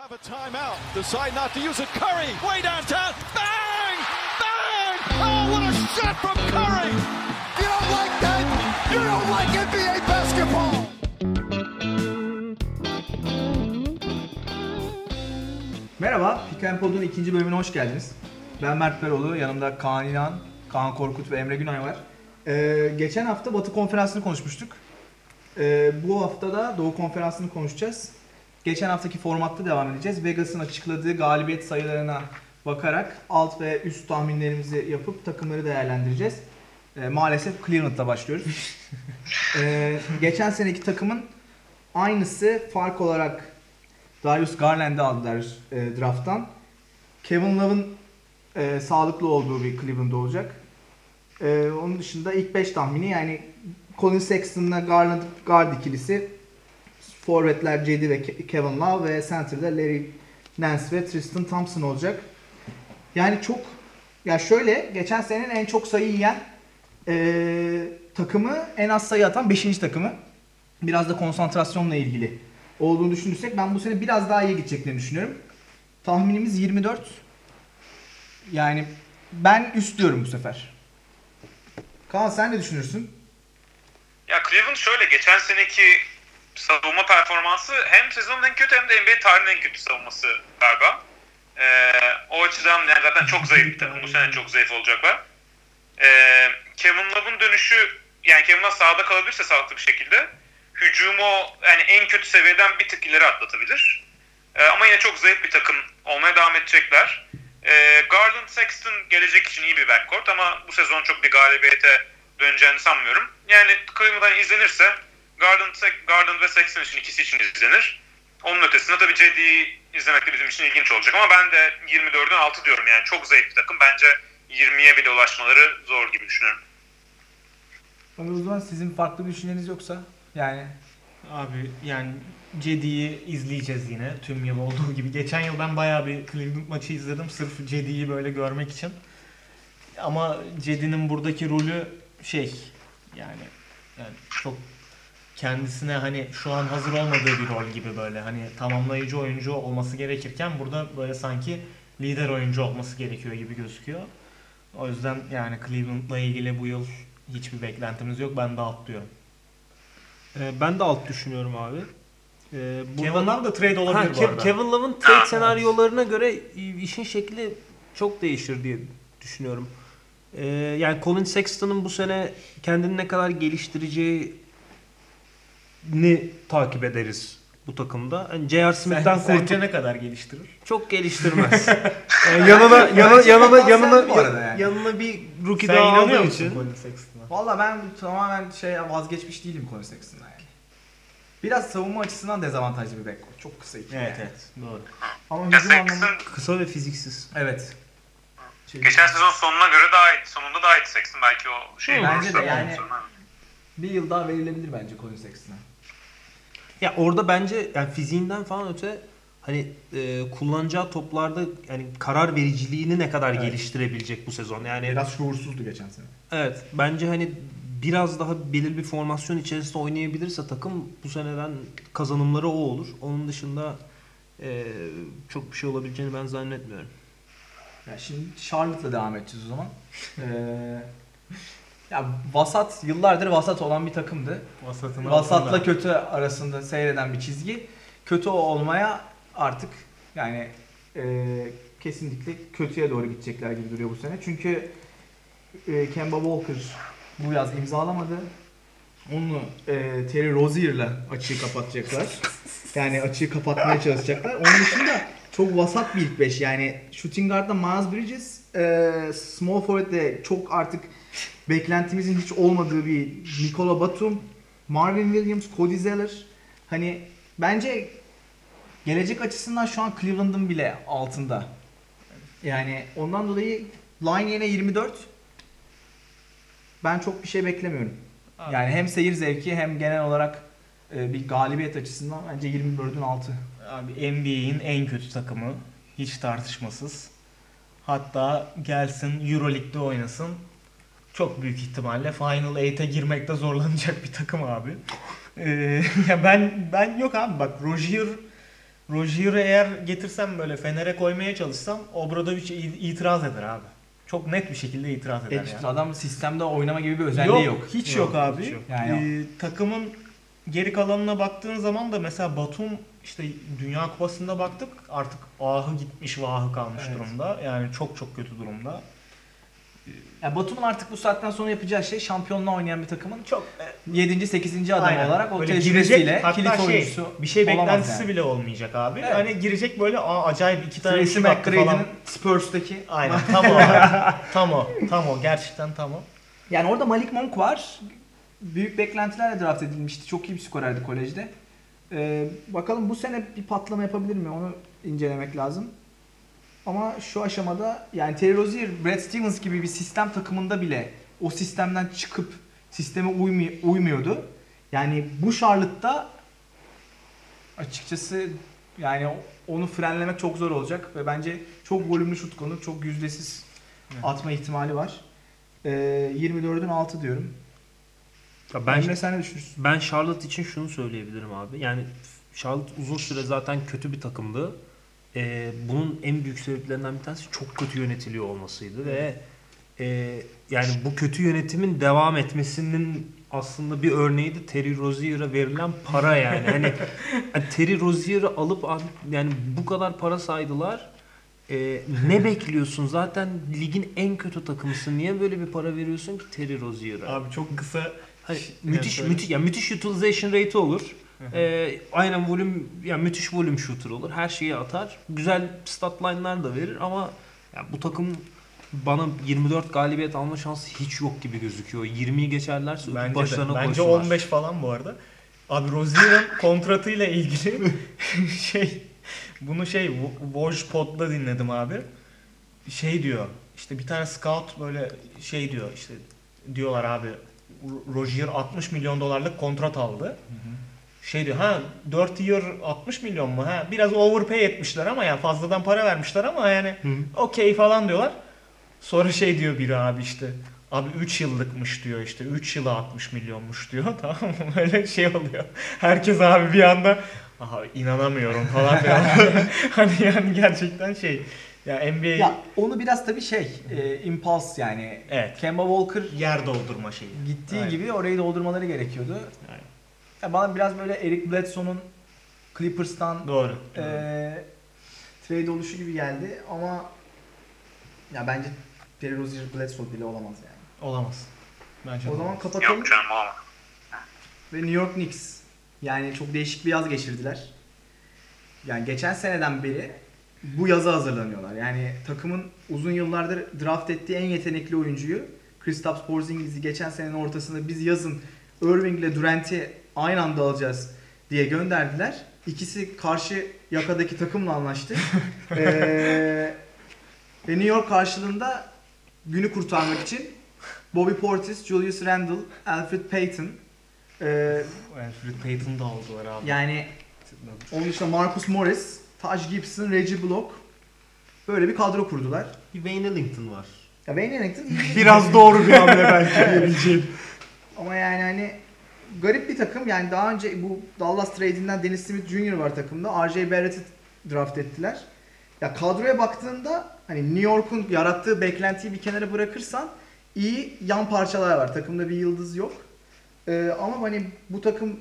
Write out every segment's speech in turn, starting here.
have a timeout. Decide not to use it. Curry, way downtown. Bang! Bang! Oh, what a shot from Curry! You don't like that? You don't like NBA basketball. Merhaba, Pick and Pod'un ikinci bölümüne hoş geldiniz. Ben Mert Peroğlu, yanımda Kaan İnan, Kaan Korkut ve Emre Günay var. Ee, geçen hafta Batı Konferansı'nı konuşmuştuk. Ee, bu hafta da Doğu Konferansı'nı konuşacağız. Geçen haftaki formatta devam edeceğiz. Vegas'ın açıkladığı galibiyet sayılarına bakarak alt ve üst tahminlerimizi yapıp takımları değerlendireceğiz. Ee, maalesef Cleveland'la başlıyoruz. Ee, geçen seneki takımın aynısı fark olarak Darius Garland'ı aldılar e, draft'tan. Kevin Love'ın e, sağlıklı olduğu bir Cleveland olacak. E, onun dışında ilk 5 tahmini yani Colin Sexton'la Garland guard ikilisi. Forvetler Cedi ve Ke- Kevin Love ve center'da Larry Nance ve Tristan Thompson olacak. Yani çok ya şöyle geçen senenin en çok sayı yiyen e, takımı en az sayı atan 5. takımı. Biraz da konsantrasyonla ilgili olduğunu düşünürsek ben bu sene biraz daha iyi gideceklerini düşünüyorum. Tahminimiz 24. Yani ben üst diyorum bu sefer. Kaan sen ne düşünürsün? Ya Cleveland şöyle geçen seneki savunma performansı hem sezonun en kötü hem de NBA tarihinin en kötü savunması galiba. Ee, o açıdan yani zaten çok zayıf bir takım. Bu sene çok zayıf olacaklar. Ee, Kevin Love'ın dönüşü yani Kevin Love sahada kalabilirse sağlıklı bir şekilde hücumu yani en kötü seviyeden bir tık ileri atlatabilir. Ee, ama yine çok zayıf bir takım olmaya devam edecekler. Ee, Garland Sexton gelecek için iyi bir backcourt ama bu sezon çok bir galibiyete döneceğini sanmıyorum. Yani Cleveland'dan izlenirse Garland, Garland ve Sexton için ikisi için izlenir. Onun ötesinde tabii Cedi'yi izlemek de bizim için ilginç olacak ama ben de 24'ün 6 diyorum yani çok zayıf bir takım. Bence 20'ye bile ulaşmaları zor gibi düşünüyorum. O zaman sizin farklı bir düşünceniz yoksa yani Abi yani Cedi'yi izleyeceğiz yine tüm yıl olduğu gibi. Geçen yıl ben bayağı bir Cleveland maçı izledim sırf Cedi'yi böyle görmek için. Ama Cedi'nin buradaki rolü şey yani yani çok kendisine hani şu an hazır olmadığı bir rol gibi böyle hani tamamlayıcı oyuncu olması gerekirken burada böyle sanki lider oyuncu olması gerekiyor gibi gözüküyor. O yüzden yani Cleveland'la ilgili bu yıl hiçbir beklentimiz yok. Ben de atlıyorum. Ee, ben de alt düşünüyorum abi. Ee, burada- Kevin Love da trade olabilir Ha, bu arada. Kevin Love'ın trade senaryolarına göre işin şekli çok değişir diye düşünüyorum. Ee, yani Colin Sexton'ın bu sene kendini ne kadar geliştireceğini takip ederiz bu takımda. Yani J.R. Smith'ten Sen, sence kurtul ne kadar geliştirir? çok geliştirmez. Yani yanına yanına yanına yanına bu arada yani. yanına bir rookie Sen daha inanıyor aldığı musun için. Sexton'a? Valla ben tamamen şey vazgeçmiş değilim Colin Sexton'dan yani. Biraz savunma açısından dezavantajlı bir backcourt. Çok kısa iki. Evet yani. evet doğru. Ama Ya hücum Kısa ve fiziksiz. Evet. Şey- geçen sezon sonuna göre daha iyi. Sonunda daha iyi Sexton belki o şey. Bence de yani- sonra. Bir yıl daha verilebilir bence Colin Sexton'a. Ya orada bence yani fiziğinden falan öte hani e, kullanacağı toplarda yani karar vericiliğini ne kadar Evet. geliştirebilecek bu sezon. Yani Biraz şuursuzdu geçen sene. evet bence hani biraz daha belirli bir formasyon içerisinde oynayabilirse takım bu seneden kazanımları o olur. Onun dışında e, çok bir şey olabileceğini ben zannetmiyorum. Ya şimdi Charlotte'la devam edeceğiz o zaman. Ee, ya vasat, yıllardır vasat olan bir takımdı. Vasatın Vasatla altında. kötü arasında seyreden bir çizgi. Kötü olmaya artık yani e, kesinlikle kötüye doğru gidecekler gibi duruyor bu sene. Çünkü e, Kemba Walker bu yaz imzalamadı. Onu e, Terry Rozier'la açığı kapatacaklar. Yani açığı kapatmaya çalışacaklar. Onun dışında çok vasat bir ilk beş. Yani shooting guard'da Miles Bridges, e, small forward'de çok artık beklentimizin hiç olmadığı bir Nikola Batum, Marvin Williams, Cody Zeller. Hani bence gelecek açısından şu an Cleveland'ın bile altında. Yani ondan dolayı line yine 24. Ben çok bir şey beklemiyorum. Yani hem seyir zevki hem genel olarak e, bir galibiyet açısından bence 24'ün altı. Abi NBA'in en kötü takımı. Hiç tartışmasız. Hatta gelsin Euroleague'de oynasın. Çok büyük ihtimalle Final 8'e girmekte zorlanacak bir takım abi. Ee, ya ben ben yok abi bak Rozier Rozier'i eğer getirsem böyle Fener'e koymaya çalışsam Obradovic i- itiraz eder abi. Çok net bir şekilde itiraz eder Evet, yani. adam sistemde oynama gibi bir özelliği yok. Hiç Yok, yok, abi. hiç yok. Yani Ee, takımın geri kalanına baktığın zaman da mesela Batum işte Dünya Kupası'nda baktık artık ahı gitmiş vahı kalmış Evet. durumda. Yani çok çok kötü durumda. Ya Batum'un artık bu saatten sonra yapacağı şey şampiyonluğa oynayan bir takımın Çok 7. 8. adam Aynen. olarak o Böyle tecrübesiyle girecek, hatta kilit şey, oyuncusu bir şey olamaz beklentisi yani. bile olmayacak abi. Evet. Hani girecek böyle Aa, acayip iki tane Tracy şut attı falan. McGrady'nin Spurs'taki Aynen tam o abi. tam o. Tam o. Gerçekten tam o. Yani orada Malik Monk var. Büyük beklentilerle draft edilmişti. Çok iyi bir skorerdi kolejde. Ee, bakalım bu sene bir patlama yapabilir mi? Onu incelemek lazım. Ama şu aşamada yani Terry Rozier, Brad Stevens gibi bir sistem takımında bile o sistemden çıkıp sisteme uymuy- uymuyordu. Yani bu Charlotte'da açıkçası yani onu frenlemek çok zor olacak ve bence çok volümlü şut konu, çok yüzdesiz Evet. atma ihtimali var. Ee, 24'ün 6 diyorum. Ya Ben ben Emre sen ne düşünürsün? ben Charlotte için şunu söyleyebilirim abi. Yani Charlotte uzun süre zaten kötü bir takımdı. Ee, bunun en büyük sebeplerinden bir tanesi çok kötü yönetiliyor olmasıydı ve e, yani bu kötü yönetimin devam etmesinin aslında bir örneği de Terry Rozier'a verilen para yani. Hani hani Terry Rozier'ı alıp yani bu kadar para saydılar. Ee, ne bekliyorsun? Zaten ligin en kötü takımısın. Niye böyle bir para veriyorsun ki Terry Rozier'a? Abi çok kısa Hani müthiş söyle. müthiş ya müthiş utilization rate olur. Hı hı. Ee, aynen volüm ya müthiş volüm shooter olur. Her şeyi atar. Güzel stat line'lar da verir ama ya bu takım bana 24 galibiyet alma şansı hiç yok gibi gözüküyor. 20'yi geçerlerse Bence, de. başlarına Bence koysunlar. 15 falan bu arada. Abi Rozier'in kontratıyla ilgili şey bunu şey Woj Pod'da dinledim abi. Şey diyor işte bir tane scout böyle şey diyor işte diyorlar abi Rozier 60 milyon dolarlık kontrat aldı. Şey diyor ha 4 year 60 milyon mu ha biraz overpay etmişler ama ya fazladan para vermişler ama yani okey falan diyorlar. Sonra şey diyor biri abi işte. Abi 3 yıllıkmış diyor işte. 3 yıla 60 milyonmuş diyor. Tamam mı? Böyle şey oluyor. Herkes abi bir anda aha inanamıyorum falan diyor. hani yani gerçekten şey. Ya NBA Ya onu biraz tabii şey, e, impulse yani. evet. Kemba Walker Yer doldurma şeyi. gittiği Aynen. gibi orayı doldurmaları gerekiyordu. Aynen. Ya bana biraz böyle Eric Bledsoe'nun Clippers'tan Doğru. e, trade oluşu gibi geldi ama ya bence Terry Rozier Bledsoe bile olamaz yani. Olamaz. Bence O de zaman olamaz. kapatalım Yok canım ama. ve New York Knicks. Yani çok değişik bir yaz geçirdiler. Yani geçen seneden beri bu yaza hazırlanıyorlar. Yani takımın uzun yıllardır draft ettiği en yetenekli oyuncuyu Kristaps Porzingis'i geçen senenin ortasında biz yazın Irving ile Durant'i aynı anda alacağız diye gönderdiler. İkisi karşı yakadaki takımla anlaştı. Ee, ve New York karşılığında günü kurtarmak için Bobby Portis, Julius Randle, Alfred Payton, ee, Alfred Payton'ı da aldılar abi. yani onun dışında Marcus Morris, Taj Gibson, Reggie Block böyle bir kadro kurdular. Bir Wayne Ellington var. Ya Wayne Ellington iyi Biraz doğru bir hamle belki diyebileceğim. ama yani hani garip bir takım. Yani daha önce bu Dallas trade'inden Dennis Smith Jr. var takımda. RJ Barrett'i draft ettiler. Ya kadroya baktığında hani New York'un yarattığı beklentiyi bir kenara bırakırsan iyi yan parçalar var. Takımda bir yıldız yok. Ee, ama hani bu takım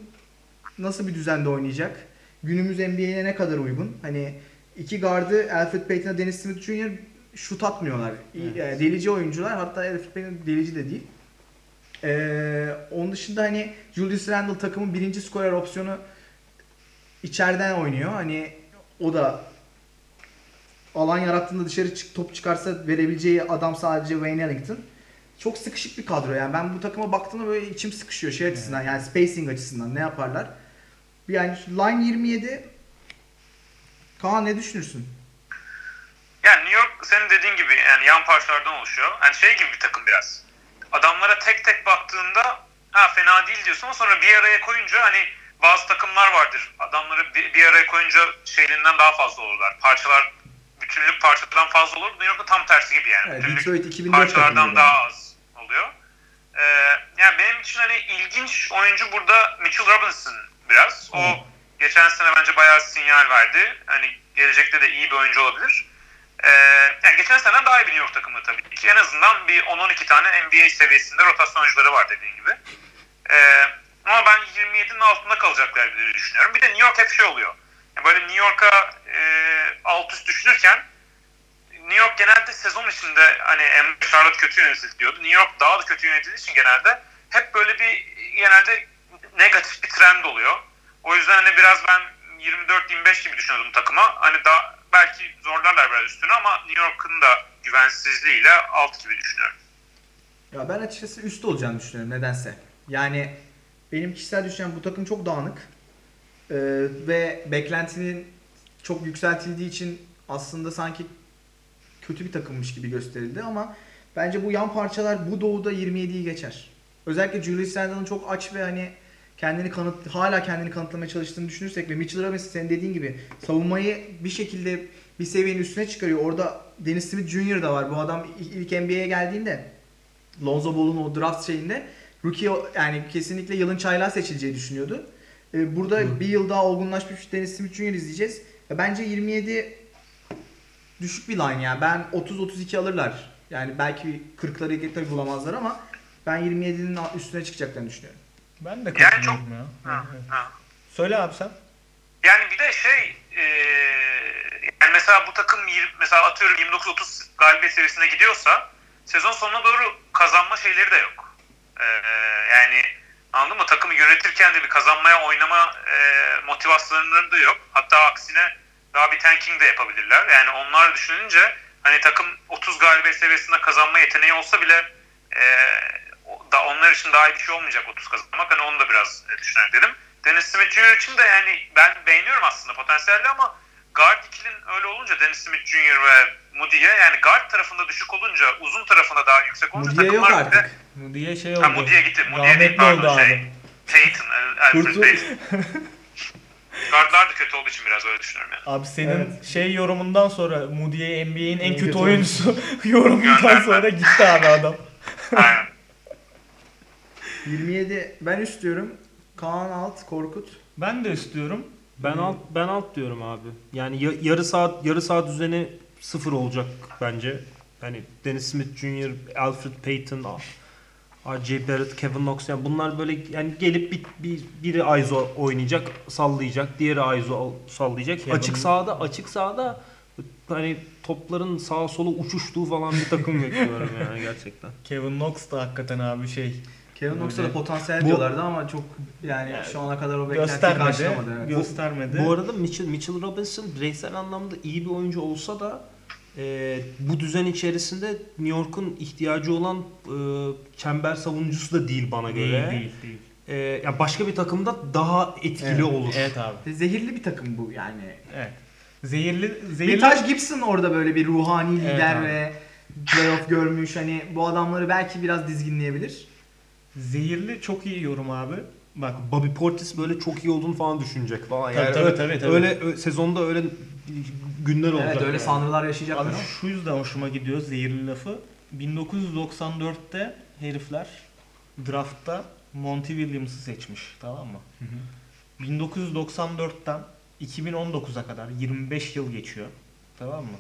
nasıl bir düzende oynayacak? Günümüz NBA'ine ne kadar uygun? Hani iki gardı Alfred Payton'a Dennis Smith Jr. şut atmıyorlar. Yani delici oyuncular. Hatta Alfred Payton delici de değil. Ee, onun dışında hani Julius Randle takımın birinci skorer opsiyonu içeriden oynuyor. Hani o da alan yarattığında dışarı çık, top çıkarsa verebileceği adam sadece Wayne Ellington. Çok sıkışık bir kadro yani. Ben bu takıma baktığımda böyle içim sıkışıyor şey açısından yani spacing açısından ne yaparlar. Yani line 27 Kaan ne düşünürsün? Yani New York senin dediğin gibi yani yan parçalardan oluşuyor. Yani şey gibi bir takım biraz. Adamlara tek tek baktığında ha fena değil diyorsun ama sonra bir araya koyunca hani bazı takımlar vardır. Adamları bir, bir araya koyunca şeyliğinden daha fazla olurlar. Parçalar bütünlük parçadan fazla olur. New York'ta tam tersi gibi yani. Evet, bütünlük Detroit 2004 parçalardan takımı daha az oluyor. Ee, yani benim için hani ilginç oyuncu burada Mitchell Robinson biraz. O geçen sene bence bayağı sinyal verdi. Hani gelecekte de iyi bir oyuncu olabilir. Ee, yani geçen sene daha iyi bir New York takımı tabii ki. En azından bir 10-12 tane NBA seviyesinde rotasyon oyuncuları var dediğin gibi. Ee, ama ben 27'nin altında kalacaklar diye düşünüyorum. Bir de New York hep şey oluyor. Yani böyle New York'a e, alt üst düşünürken New York genelde sezon içinde hani Charlotte kötü yönetiliyordu. New York daha da kötü yönetildiği için genelde hep böyle bir genelde negatif bir trend oluyor. O yüzden hani biraz ben 24-25 gibi düşünüyordum takıma. Hani daha belki zorlarlar biraz üstüne ama New York'un da güvensizliğiyle alt gibi düşünüyorum. Ya ben açıkçası üst olacağını düşünüyorum nedense. Yani benim kişisel düşüncem bu takım çok dağınık. Ee, ve beklentinin çok yükseltildiği için aslında sanki kötü bir takımmış gibi gösterildi ama bence bu yan parçalar bu doğuda 27'yi geçer. Özellikle Julius Randle'ın çok aç ve hani kendini kanıt hala kendini kanıtlamaya çalıştığını düşünürsek ve Mitchell Robinson senin dediğin gibi savunmayı bir şekilde bir seviyenin üstüne çıkarıyor. Orada Dennis Smith Jr. da var. Bu adam ilk NBA'ye geldiğinde Lonzo Ball'un o draft şeyinde rookie yani kesinlikle yılın çaylağı seçileceği düşünüyordu. Ee, Burada bir yıl daha olgunlaşmış Dennis Smith Jr. izleyeceğiz. Ya Bence 27 düşük bir line yani. Ben 30-32 alırlar. Yani belki 40'ları tabii bulamazlar ama ben 27'nin üstüne çıkacaklarını düşünüyorum. Ben de Yani çok- ya. Ha, Evet. ha. Söyle abi sen. Yani bir de şey e, yani mesela bu takım mesela atıyorum 29-30 galibiyet seviyesine gidiyorsa sezon sonuna doğru kazanma şeyleri de yok. E, yani anladın mı? Takımı yönetirken de bir kazanmaya oynama e, motivasyonları da yok. Hatta aksine daha bir tanking de yapabilirler. Yani onlar düşününce hani takım 30 galibiyet seviyesinde kazanma yeteneği olsa bile e, da onlar için daha iyi bir şey olmayacak 30 kazanmak. Hani onu da biraz e, düşünerek dedim. Dennis Smith Jr. için de yani ben beğeniyorum aslında potansiyelli ama guard ikilin öyle olunca Dennis Smith Jr. ve Moody'ye yani guard tarafında düşük olunca uzun tarafında daha yüksek olunca Moody'ye yok takımlar bir de- artık. Diye şey oldu. Ha Moody'ye gitti. Moody'ye değil Rahmetli oldu pardon şey. abi. Peyton. Alfred Kurtul- Payton. Guardlar da kötü olduğu için biraz öyle düşünüyorum yani. Abi senin Evet. şey yorumundan sonra Moody'ye NBA'in en En kötü, kötü oyuncusu yorumundan sonra gitti abi adam. Aynen. 27 ben üst diyorum. Kaan alt, Korkut. Ben de istiyorum. Ben alt ben alt diyorum abi. Yani ya- yarı saat yarı saat düzeni sıfır olacak bence. Hani Dennis Smith Jr., Alfred Payton, R.J. Barrett, Kevin Knox yani bunlar böyle yani gelip bir, bir biri ISO oynayacak, sallayacak, diğeri ISO sallayacak. Kevin- Açık sahada, açık sahada hani topların sağa sola uçuştuğu falan bir takım bekliyorum yani gerçekten. Kevin Knox da hakikaten abi şey Kevin Knox'a da potansiyel Bu- diyorlardı ama çok yani Yani şu ana kadar o beklentiyi göstermedi. karşılamadı. Evet. Göstermedi. Bu arada Mitchell, Mitchell Robinson bireysel anlamda iyi bir oyuncu olsa da e, bu düzen içerisinde New York'un ihtiyacı olan e, çember savunucusu da değil bana değil, göre. değil, değil. E, yani başka bir takımda daha etkili Evet. olur. Evet abi. Zehirli bir takım bu yani. Evet. Zehirli Bir zehirli Taj Gibson orada böyle bir ruhani Evet lider abi. ve playoff görmüş. Hani bu adamları belki biraz dizginleyebilir. Zehirli çok iyi yorum abi. Bak Bobby Portis böyle çok iyi olduğunu falan düşünecek falan. Tabii, Yani tabii, öyle, tabii, tabii. öyle ö- sezonda öyle günler olacak. Evet öyle yani. sanrılar yaşayacaklar Abi ama. şu yüzden hoşuma gidiyor zehirli lafı. 1994'te herifler draftta Monty Williams'ı seçmiş tamam mı? 1994'ten 2019'a kadar 25 yıl geçiyor. Tamam mı?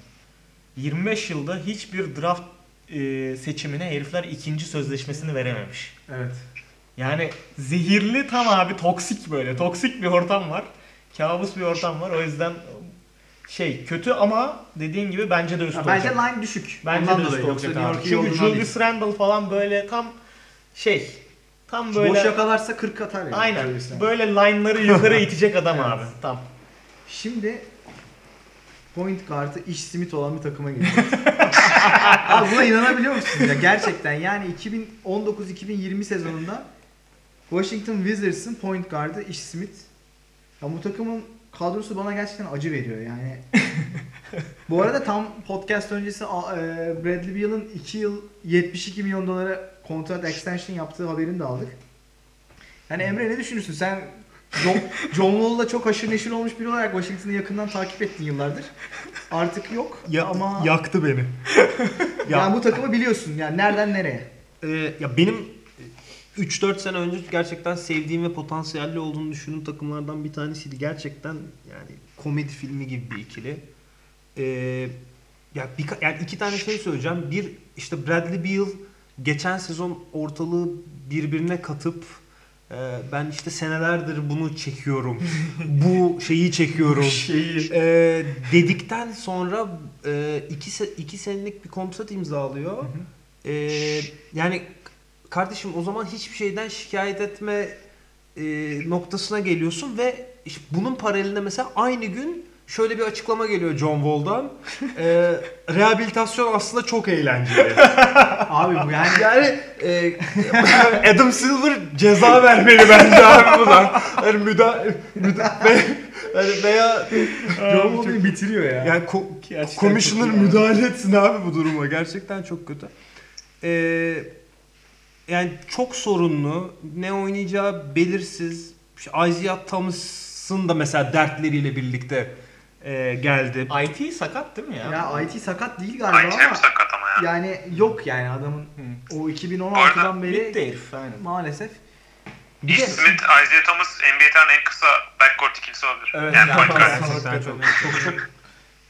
25 yılda hiçbir draft e, seçimine herifler ikinci sözleşmesini verememiş. Evet. Yani zehirli tam abi toksik böyle. Toksik bir ortam var. Kabus bir ortam var. O yüzden şey kötü ama dediğin gibi bence de üst Ya olacak. bence line düşük. Bence Ondan de üst olacak abi. Çünkü olduğundan değil. Julius Randle falan böyle tam şey tam böyle Boş yakalarsa 40 atar yani. aynen Julius böyle line'ları yukarı itecek adam Evet. abi. Tam. Şimdi point guard'ı iş simit olan bir takıma geliyoruz. Abi buna inanabiliyor musunuz ya? Gerçekten yani 2019-2020 sezonunda Washington Wizards'ın point guard'ı iş Smith. Ya bu takımın kadrosu bana gerçekten acı veriyor yani. bu arada tam podcast öncesi e, Bradley Beal'ın 2 yıl 72 milyon dolara kontrat extension yaptığı haberini de aldık. Yani Emre ne düşünürsün? Sen John, John Wall'la çok haşır neşir olmuş biri olarak Washington'ı yakından takip ettin yıllardır. Artık yok Ya- ama yaktı beni. yani bu takımı biliyorsun yani nereden nereye. Ee, ya benim 3-4 sene önce gerçekten sevdiğim ve potansiyelli olduğunu düşündüğüm takımlardan bir tanesiydi. Gerçekten yani komedi filmi gibi bir ikili. Ee, ya bir, yani iki tane şey söyleyeceğim. Bir işte Bradley Beal geçen sezon ortalığı birbirine katıp ben işte senelerdir bunu çekiyorum. bu şeyi çekiyorum. Şeyi. E, dedikten sonra e, iki, se- iki senelik bir kontrat imzalıyor. E, yani kardeşim o zaman hiçbir şeyden şikayet etme e, noktasına geliyorsun ve işte bunun paralelinde mesela aynı gün şöyle bir açıklama geliyor John Wall'dan. E, rehabilitasyon aslında çok eğlenceli. Abi bu yani Yani e, Adam Silver ceza vermeli bence abi buna. Yani müda, müda ve, yani veya John Wall'u bitiriyor ya. yani ko- Gerçekten Commissioner müdahale etsin abi bu duruma. Gerçekten çok kötü. Ee, yani çok sorunlu. Ne oynayacağı belirsiz. Isaiah Thomas'ın da mesela dertleriyle birlikte e, geldi. IT sakat değil mi ya? Ya IT sakat değil galiba hem ama sakat ama ya. yani yok yani adamın o Bu 2016'dan arada beri Bitti herif aynen. maalesef. Bir Smith, Isaiah Thomas NBA'den en kısa backcourt ikilisi olabilir. Evet, yani ya, point guard. çok çok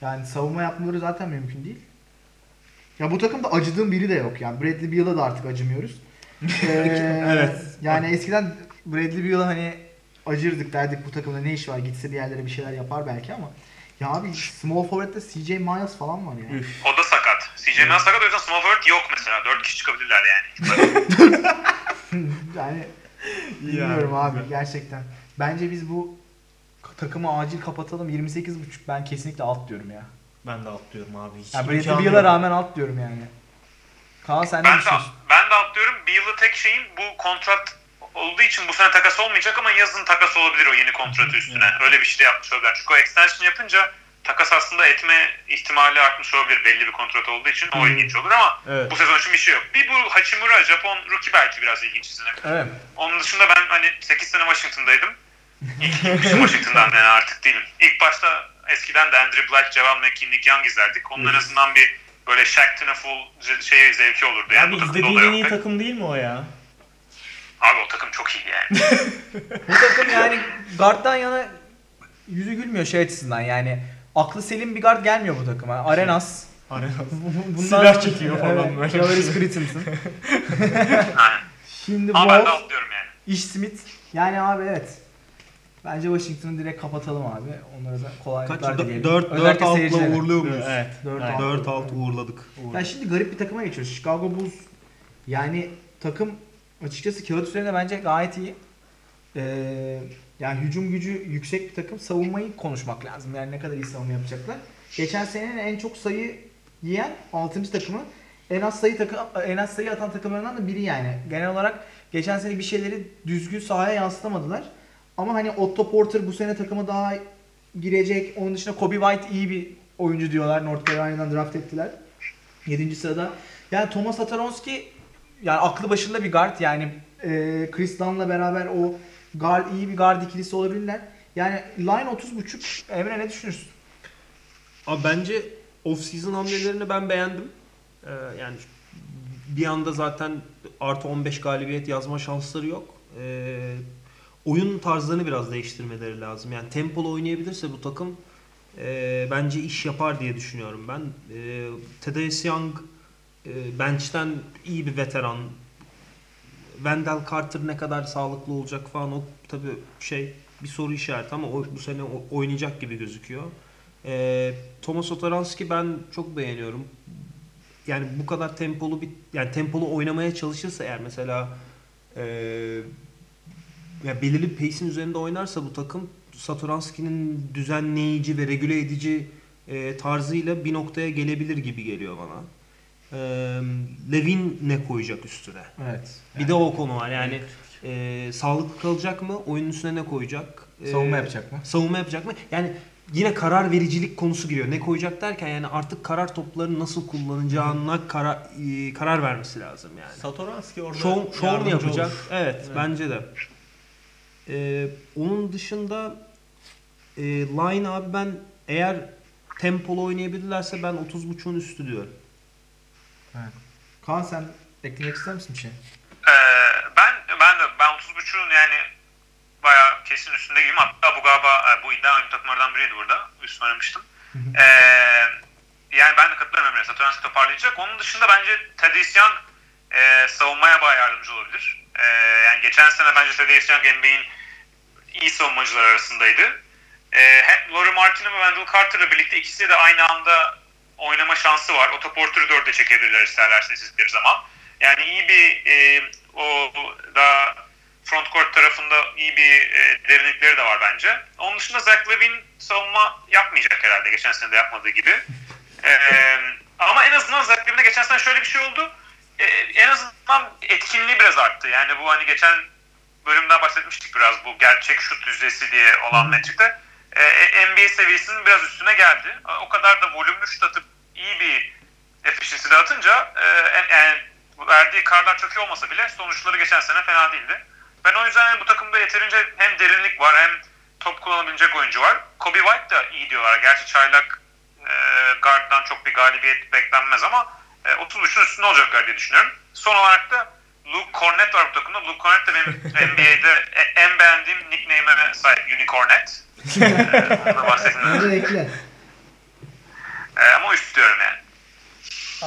yani savunma yapmaları zaten mümkün değil. Ya bu takımda acıdığım biri de yok yani. Bradley Beal'a da artık acımıyoruz. Ee, Evet. Yani eskiden Bradley Beal'a hani acırdık derdik bu takımda ne iş var gitse bir yerlere bir şeyler yapar belki ama ya abi small forward'da CJ Miles falan var ya. O da sakat. CJ Miles sakat o yüzden small forward yok mesela. 4 kişi çıkabilirler yani. Yani bilmiyorum abi gerçekten. Bence biz bu takımı acil kapatalım 28.5 ben kesinlikle alt diyorum ya. Ben de atlıyorum abi. Hiç Ya Bradley Beal'a yok. rağmen alt diyorum yani. Kaan sen ne ben de, düşünüyorsun? ben de atlıyorum. Beal'ı tek şeyin bu kontrat olduğu için bu sene takas olmayacak ama yazın takas olabilir o yeni kontratı üstüne. Öyle bir şey de yapmış olabilir. Çünkü o extension yapınca takas aslında etme ihtimali artmış olabilir belli bir kontrat olduğu için. O ilginç olur ama Evet. bu sezon için bir şey yok. Bir bu Hachimura Japon rookie belki biraz ilginç izlenebilir. Evet. Onun dışında ben hani 8 sene Washington'daydım. İlk gitmişim Washington'dan yani artık değilim. İlk başta eskiden de Andrew Black, Javal McKee, Nick Young izlerdik. En azından bir böyle Shaq Full şey zevki olurdu yani. O izlediğin en iyi takım değil mi o ya? Abi o takım çok iyi yani. Bu takım yani guard'dan yana yüzü gülmüyor şey açısından yani aklı selim bir guard gelmiyor bu takıma. Arenas. Arena. Bundan Silah çekiyor falan evet, böyle. Javaris Crittenson. Şimdi Ama ben de atlıyorum yani. Ish Smith. Yani abi evet. Bence Washington'ı direkt kapatalım abi. Onlara da Kaç? kolaylıklar dileyelim. 4 Özellikle 4 altla seyircilere. uğurluyor muyuz? Evet. Dört evet. alt. 4 alt uğurladık. Ya şimdi garip bir takıma geçiyoruz. Chicago Bulls. Yani takım açıkçası kağıt üzerinde bence gayet iyi. Ee, yani hücum gücü yüksek bir takım. Savunmayı konuşmak lazım. Yani ne kadar iyi savunma yapacaklar. Geçen senenin en çok sayı yiyen 6. takımı. En az sayı takı en az sayı atan takımlarından da biri yani. Genel olarak geçen sene bir şeyleri düzgün sahaya yansıtamadılar. Ama hani Otto Porter bu sene takıma daha girecek. Onun dışında Kobe White iyi bir oyuncu diyorlar. North Carolina'dan draft ettiler. 7. sırada. Yani Thomas Satoranski yani aklı başında bir guard yani e, Chris Dunn'la beraber o guard iyi bir guard ikilisi olabilirler. Yani line 30.5 Emre ne düşünürsün? Abi bence off-season hamlelerini ben beğendim. Ee, yani bir anda zaten artı 15 galibiyet yazma şansları yok. Ee, oyun tarzlarını biraz değiştirmeleri lazım. Yani tempolu oynayabilirse bu takım e, bence iş yapar diye düşünüyorum ben. E, Thaddeus Young bench'ten iyi bir veteran. Wendell Carter ne kadar sağlıklı olacak falan o tabii şey bir soru işareti ama o, bu sene oynayacak gibi gözüküyor. E, Thomas Otoranski ben çok beğeniyorum. Yani bu kadar tempolu bir yani tempolu oynamaya çalışırsa eğer mesela e, ya belirli pace'in üzerinde oynarsa bu takım Satoranski'nin düzenleyici ve regüle edici e, tarzıyla bir noktaya gelebilir gibi geliyor bana. E, Levin ne koyacak üstüne? Evet. Bir de o konu var yani e, sağlıklı kalacak mı? Oyunun üstüne ne koyacak? E, Savunma yapacak mı? Savunma yapacak mı? Yani yine karar vericilik konusu giriyor. Ne koyacak derken yani artık karar toplarını nasıl kullanacağına karar e, karar vermesi lazım yani. Satoranski orada Şov, şov mu yardımcı yapacak? olur. Evet, Evet. bence de. Ee, onun dışında e, line abi ben eğer tempolu oynayabilirlerse ben 30.5'un üstü diyorum. Kaan sen eklemek ister misin bir şey? Ee, ben ben 30.5'un yani bayağı kesin üstünde gibiyim. Hatta bu galiba e, bu iddia oyun takımlardan biriydi burada. Üstüne oynamıştım. Ee, yani ben de katılıyorum Emre. Satoranski toparlayacak. Onun dışında bence Young e, savunmaya bayağı yardımcı olabilir. E, yani geçen sene bence Young NBA'in iyi savunmacılar arasındaydı. E, hem Laurie Martin'in ve Wendell Carter'la birlikte ikisi de aynı anda oynama şansı var. O toportürü dörde çekebilirler isterlerse istedikleri zaman. Yani iyi bir e, o daha front court tarafında iyi bir e, derinlikleri de var bence. Onun dışında Zach Levine savunma yapmayacak herhalde geçen sene de yapmadığı gibi. E, ama en azından Zach Levine'e geçen sene şöyle bir şey oldu. E, en azından etkinliği biraz arttı. Yani bu hani geçen bölümden bahsetmiştik biraz bu gerçek şut yüzdesi diye olan metrikte. E, e, NBA seviyesinin biraz üstüne geldi. O kadar da volümlü şut atıp iyi bir efficiency'de atınca e, yani verdiği karlar çok iyi olmasa bile sonuçları geçen sene fena değildi. Ben o yüzden bu takımda yeterince hem derinlik var hem top kullanabilecek oyuncu var. Kobe White da iyi diyorlar. Gerçi çaylak e, guard'dan çok bir galibiyet beklenmez ama e, 33'ün üstünde olacaklar diye düşünüyorum. Son olarak da Luke Cornett var bu takımda. Luke Cornett de benim NBA'de en beğendiğim nickname'e sahip Unicornet. Da ekle. E, ama üst diyorum yani.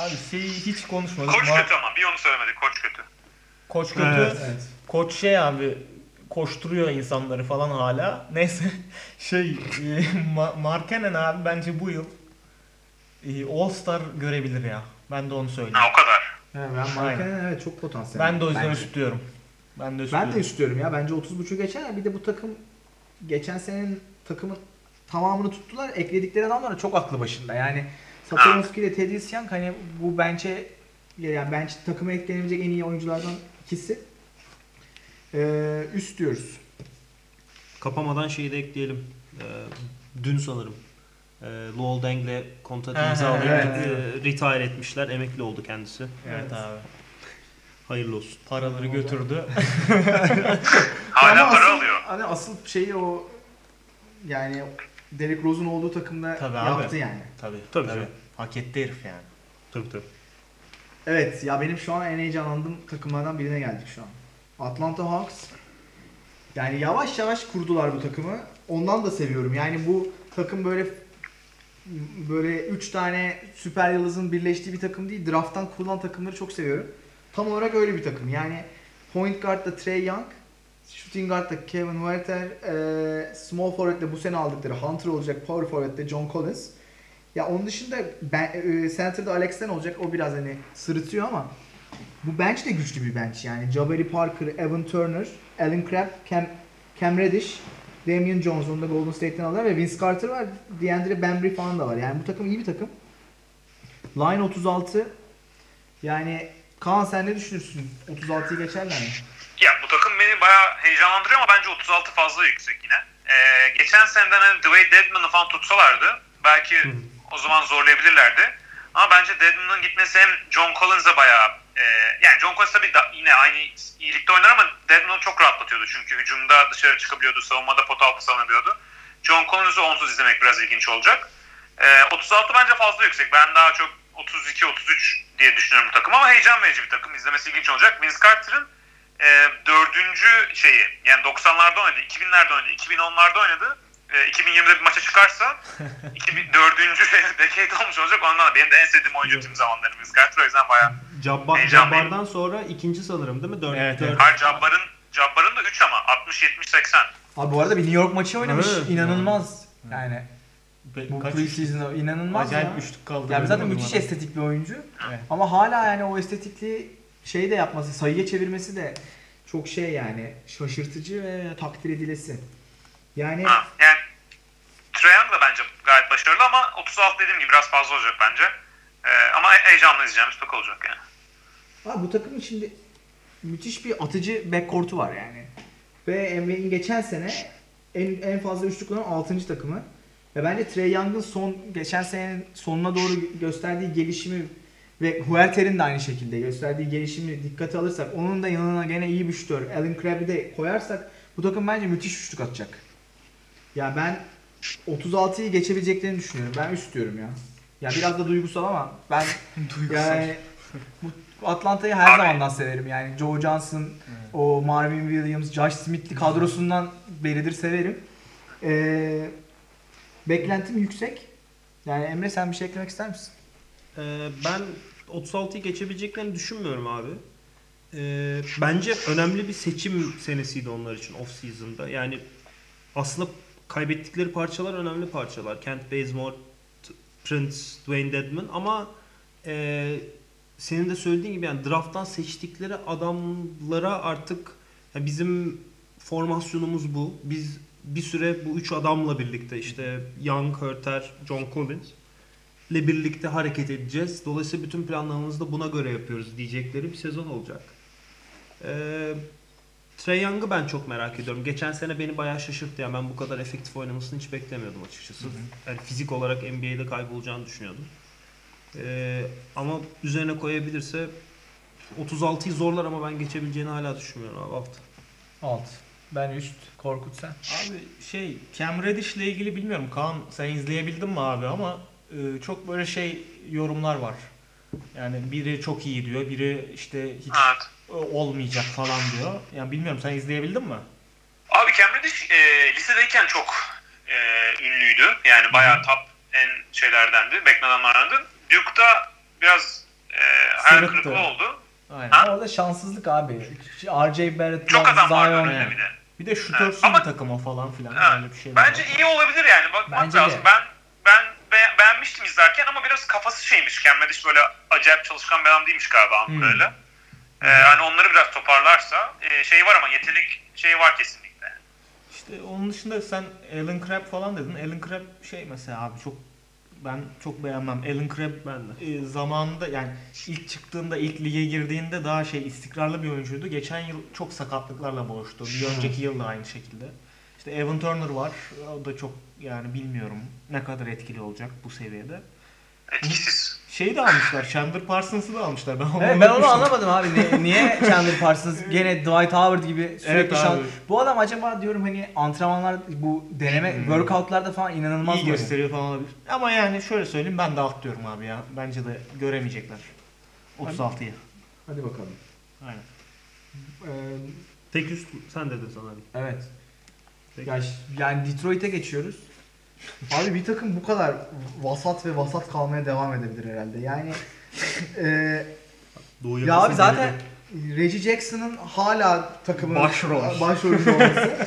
Abi şeyi hiç konuşmadık. Koç kötü ama bir onu söylemedik. Koç kötü. Koç kötü. Evet. Evet. Koç şey abi koşturuyor insanları falan hala. Neyse şey e, Ma- Markkanen abi bence bu yıl e, All Star görebilir ya. Ben de onu söyleyeyim. Ha, o kadar. Evet, ben Markan'ın evet çok potansiyel. Ben de o yüzden üstlüyorum. Ben de Ben üstlüyorum. de istiyorum ya. Bence 30.5'u geçer ya. Bir de bu takım geçen senenin takımın tamamını tuttular. Ekledikleri adamlar da çok aklı başında. Yani Satoranski ile Thaddeus Young hani bu bence yani bence takıma etkilenebilecek en iyi oyunculardan ikisi. Ee, üst diyoruz. Kapamadan şeyi de ekleyelim. Ee, dün sanırım. E, Lowell Deng'le kontrat imzalayıp evet, e, retire etmişler. Emekli oldu kendisi. Evet abi. Hayırlı olsun. Paraları götürdü. Hala Ama para asıl, alıyor. Hani asıl şeyi o yani Derrick Rose'un olduğu takımda Tabii abi. yaptı yani. tabii. Tabii canım. Hak etti herif yani. Tabii tabii. Evet ya benim şu an en heyecanlandığım takımlardan birine geldik şu an. Atlanta Hawks. Yani yavaş yavaş kurdular bu takımı. Ondan da seviyorum. Yani bu takım böyle böyle 3 tane süper yıldızın birleştiği bir takım değil. Draft'tan kurulan takımları çok seviyorum. Tam olarak öyle bir takım. Yani point guard'da Trey Young, shooting guard'da Kevin Huerter, e, small forward'da bu sene aldıkları Hunter olacak, power forward'da John Collins. Ya onun dışında ben, e, center'da Alex'ten olacak. O biraz hani sırıtıyor ama bu bench de güçlü bir bench yani. Jabari Parker, Evan Turner, Allen Crabbe, Cam, Cam Reddish, Damian Jones onu da Golden State'ten aldılar ve Vince Carter var. DeAndre Bembry falan da var. Yani bu takım iyi bir takım. Line 36. Yani Kaan sen ne düşünürsün? 36'yı geçerler mi? Ya bu takım beni bayağı heyecanlandırıyor ama bence 36 fazla yüksek yine. Ee, geçen seneden hani Dwayne Dedman'ı falan tutsalardı belki o zaman zorlayabilirlerdi. Ama bence Dedman'ın gitmesi hem John Collins'e bayağı e, yani John Collins tabii da, yine aynı iyilikte oynar ama Dedman'ı çok rahatlatıyordu. Çünkü hücumda dışarı çıkabiliyordu, savunmada pot altı savunabiliyordu. John Collins'ı onsuz izlemek biraz ilginç olacak. Ee, 36 bence fazla yüksek. Ben daha çok 32-33 diye düşünüyorum bu takım ama heyecan verici bir takım. İzlemesi ilginç olacak. Vince Carter'ın e, dördüncü şeyi yani 90'larda oynadı, 2000'lerde oynadı, 2010'larda oynadı. E, 2020'de bir maça çıkarsa 2004. decade olmuş olacak. Ondan da benim de en sevdiğim oyuncu tüm zamanların Vince Carter. O yüzden bayağı Cabbar, Heyecanlıyım. Cabbar'dan sonra ikinci sanırım değil mi? Dört, Evet, dört- evet. Har Jabbar'ın Jabbar'ın da 3 ama 60 70 80. Abi bu arada bir New York maçı oynamış. Evet. İnanılmaz. Yani Be- bu kaç preseason'da inanılmaz acayip ya. üçlük kaldı. Yani zaten müthiş adam. estetik bir oyuncu. Evet. Ama hala yani o estetikliği şey de yapması, sayıya çevirmesi de çok şey yani şaşırtıcı ve takdir edilesi. Yani Ha, yani Trae Young da bence gayet başarılı ama 36 dediğim gibi biraz fazla olacak bence. E, ama heyecanlı izleyeceğimiz çok olacak yani. abi bu takımın şimdi müthiş bir atıcı backcourt'u var yani. Ve NBA'in geçen sene en, en fazla üçlük olan 6. takımı. Ve bence Trey Young'ın son geçen senenin sonuna doğru gösterdiği gelişimi ve Huerter'in de aynı şekilde gösterdiği gelişimi dikkate alırsak onun da yanına gene iyi bir şutör Allen Crabbe'i de koyarsak bu takım bence müthiş üçlük atacak. Ya ben 36'yı geçebileceklerini düşünüyorum. Ben üst diyorum ya. Ya biraz da duygusal ama ben Duygusal. yani Bu Atlanta'yı her zamandan severim yani. Joe Johnson, o Marvin Williams, Josh Smith'li kadrosundan beridir severim. Ee, beklentim yüksek. Yani Emre sen bir şey eklemek ister misin? Ee, ben 36'yı geçebileceklerini düşünmüyorum abi. Ee, bence önemli bir seçim senesiydi onlar için off season'da. Yani aslında kaybettikleri parçalar önemli parçalar. Kent Bazemore, Prince, Dwayne Dedman ama e, senin de söylediğin gibi yani drafttan seçtikleri adamlara artık ya bizim formasyonumuz bu. Biz bir süre bu üç adamla birlikte işte Young, Hurter, John Collins ile birlikte hareket edeceğiz. Dolayısıyla bütün planlarımızı da buna göre yapıyoruz diyecekleri bir sezon olacak. Ee, Trey Young'ı ben çok merak ediyorum. Geçen sene beni bayağı şaşırttı. Yani ben bu kadar efektif oynamasını hiç beklemiyordum açıkçası. Yani fizik olarak NBA'de kaybolacağını düşünüyordum. Ee, ama üzerine koyabilirse 36'yı zorlar ama ben geçebileceğini hala düşünmüyorum abi hafta. Alt. Ben üst. Korkut sen. Abi şey Cam Reddish'le ilgili bilmiyorum Kaan sen izleyebildin mi abi ama e, çok böyle şey yorumlar var. Yani biri çok iyi diyor, biri işte hiç Evet. e, olmayacak falan diyor. Yani bilmiyorum sen izleyebildin mi? Abi Cam Reddish e, lisedeyken çok e, ünlüydü. Yani bayağı top en şeylerdendi. Beklenenlerdendi. Duke'da biraz e, hayal Sırıttı. kırıklığı oldu. Aynen. Ha? Orada şanssızlık abi. R.J. Barrett, Çok adam vardı Zion. önünde bir de. Bir de şutörsüz bir takım o falan filan Ha, öyle bir şey Bence var. iyi olabilir yani. Bakmak Bence de. lazım. Ben ben be- beğenmiştim izlerken ama biraz kafası şeymiş. Reddish böyle acayip çalışkan bir adam değilmiş galiba Hmm. böyle. Ee, hani onları biraz toparlarsa e, şey var ama yetenek şeyi var kesinlikle. İşte onun dışında sen Alan Crabb falan dedin. Alan Crabb şey mesela abi çok ben çok beğenmem. Alan Crabb Ben de. e, zamanında yani ilk çıktığında ilk lige girdiğinde daha şey istikrarlı bir oyuncuydu. Geçen yıl çok sakatlıklarla boğuştu. Bir önceki yıl da aynı şekilde. İşte Evan Turner var. O da çok yani bilmiyorum ne kadar etkili olacak bu seviyede. Etkisiz. Şeyi de almışlar. Chandler Parsons'ı da almışlar. Ben onu, Evet, ben onu unutmuştum. anlamadım abi. Ne- niye Chandler Parsons gene Dwight Howard gibi sürekli Evet şans... abi. Bu adam acaba diyorum hani antrenmanlar bu deneme workoutlarda falan inanılmaz İyi gösteriyor falan olabilir. Ama yani şöyle söyleyeyim ben de alt diyorum abi ya. Bence de göremeyecekler. 36'yı. Hadi bakalım. Aynen. Ee, Tek üst sen dedin sana abi. evet. Peki. Ya, ş- yani Detroit'e geçiyoruz. Abi bir takım bu kadar vasat ve vasat kalmaya devam edebilir herhalde. Yani e, Doğu ya abi zaten. Reggie Jackson'ın hala takımın Başrol. başrolünde olması.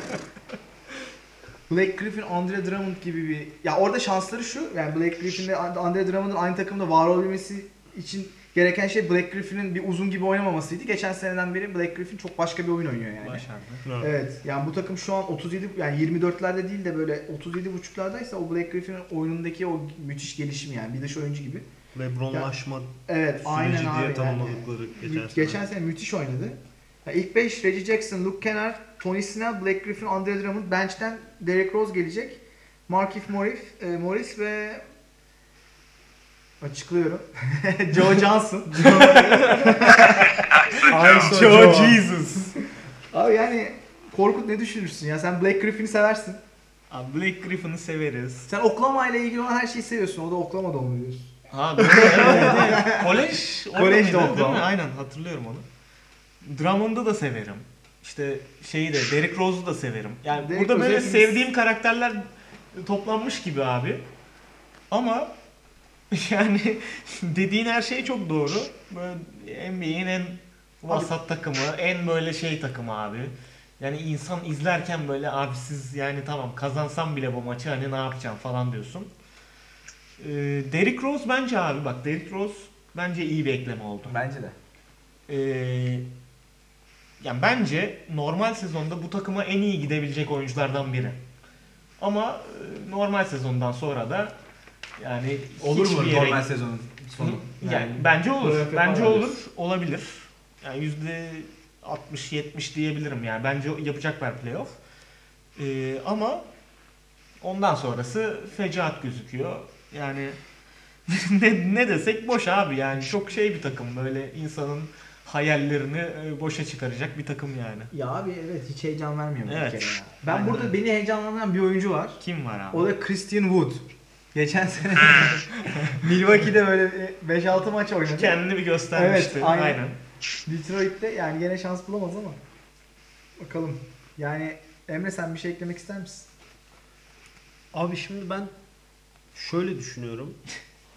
Blake Griffin, Andre Drummond gibi bir... Ya orada şansları şu, yani Blake Griffin'le Andre Drummond'un aynı takımda var olabilmesi için gereken şey Blake Griffin'in bir uzun gibi oynamamasıydı. Geçen seneden beri Blake Griffin çok başka bir oyun oynuyor yani. Başardı. Evet. Evet, yani bu takım şu an 37 yani 24'lerde değil de böyle 37 buçuklardaysa o Blake Griffin'in oyunundaki o müthiş gelişim yani bir dış oyuncu gibi. Lebronlaşma Evet, süreci aynen diye abi. yani. tanımladıkları geçen Mü- sene. geçen sene müthiş oynadı. Ya ilk 5 Reggie Jackson, Luke Kennard, Tony Snell, Blake Griffin, Andre Drummond. Bench'ten Derrick Rose gelecek. Markif Morris, e, Morris ve açıklıyorum. Joe Johnson. Ayso Joe Jesus. Abi yani Korkut ne düşünürsün ya? Sen Blake Griffin'i seversin. Abi Blake Griffin'i severiz. Sen Oklahoma ile ilgili olan her şeyi seviyorsun. O da Oklahoma'da onu diyorsun. Ha doğru. evet, evet. Kolej. değil Oklahoma. mi? Aynen hatırlıyorum onu. Drummond'u da severim. İşte şeyi de Derrick Rose'u da severim. Yani Derrick burada Rose böyle sevdiğim karakterler toplanmış gibi abi. Ama yani dediğin her şey çok doğru. Böyle NBA'in en vasat takımı, en böyle şey takımı abi. Yani insan izlerken böyle abi siz yani tamam kazansam bile bu maçı hani ne yapacağım falan diyorsun. Ee, Derrick Rose bence abi bak Derrick Rose bence iyi bir ekleme oldu. Bence de. Ee, yani bence normal sezonda bu takıma en iyi gidebilecek oyunculardan biri. Ama e, normal sezondan sonra da yani Olur mu yere normal sezonun sonu? yani, bence olur. Bence olur. Olabilir. Yani yüzde 60-70 diyebilirim yani. Bence yapacaklar playoff. Ee, ama ondan sonrası fecaat gözüküyor. Yani ne, ne desek boş abi yani. Çok şey bir takım böyle insanın hayallerini e, boşa çıkaracak bir takım yani. Ya abi evet hiç heyecan vermiyor bu Evet. bir kere ya. Ben Aynen burada beni heyecanlandıran bir oyuncu var. Kim var abi? O da Christian Wood. Geçen sene Milwaukee'de böyle 5-6 maç oynadı. Kendini bir göstermişti. Evet, aynen. aynen. Detroit'te yani gene şans bulamaz ama. Bakalım. Yani Emre sen bir şey eklemek ister misin? Abi şimdi ben şöyle düşünüyorum.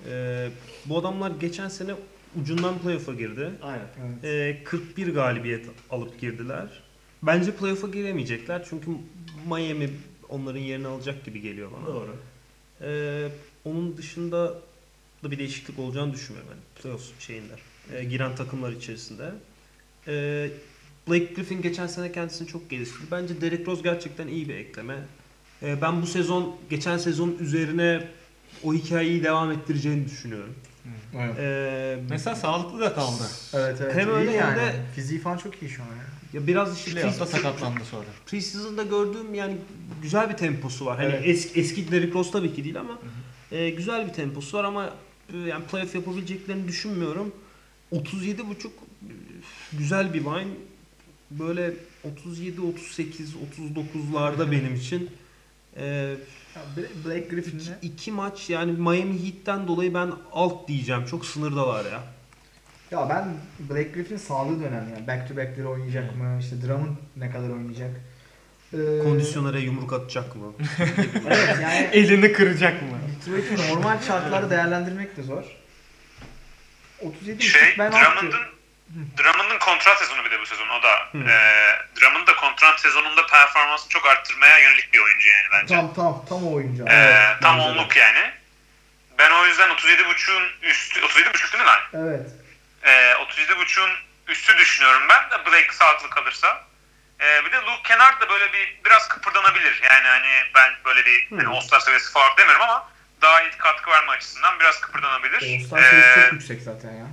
Ee, bu adamlar geçen sene ucundan playoff'a girdi. Aynen. Evet. Ee, 41 galibiyet alıp girdiler. Bence playoff'a giremeyecekler çünkü Miami onların yerini alacak gibi geliyor bana. Doğru. Ee, onun dışında da bir değişiklik olacağını düşünmüyorum ben playoff şeyinde. Ee, giren takımlar içerisinde. Ee, Blake Griffin geçen sene kendisini çok geliştirdi. Bence Derrick Rose gerçekten iyi bir ekleme. Ee, ben bu sezon geçen sezon üzerine o hikayeyi devam ettireceğini düşünüyorum. Evet. Ee, Mesela sağlıklı da kaldı. Evet evet. Hem İyi öyle hem yani. de- Fiziği falan çok iyi şu an ya. Ya biraz işte Playoff'ta pre- sakatlandı sonra. Preseason'da gördüğüm yani güzel bir temposu var. Hani Evet. eski, eski Derrick Rose tabii ki değil ama e, güzel bir temposu var ama e, yani playoff yapabileceklerini düşünmüyorum. 37 buçuk güzel bir wine. Böyle 37 38 39'larda benim için. E, Ya Bla- Blake iki, Griffin'le iki maç yani Miami Heat'ten dolayı ben alt diyeceğim. Çok sınırdalar ya. Ya ben Blake Griffin sağlığı da önemli yani. Back to back'leri oynayacak mı? İşte Drummond ne kadar oynayacak? Ee, Kondisyonere yumruk atacak mı? Evet yani Elini kıracak mı? Detroit'i normal şartlarda değerlendirmek de zor. 37 Şey, ben Drummond'un Drummond'un kontrat sezonu bir de bu sezon. O da Hı. e, Drummond da kontrat sezonunda performansını çok arttırmaya yönelik bir oyuncu yani bence. Tam tam tam o oyuncu. E, tam onluk yani. Ben o yüzden 37.5'un üstü 37.5 değil mi lan? Evet. E, 37.5'un üstü düşünüyorum ben de Blake sağlıklı kalırsa. E, bir de Luke Kennard da böyle bir biraz kıpırdanabilir. Yani hani ben böyle bir hani All-Star seviyesi falan demiyorum ama daha iyi katkı verme açısından biraz kıpırdanabilir. All-Star seviyesi çok yüksek zaten ya.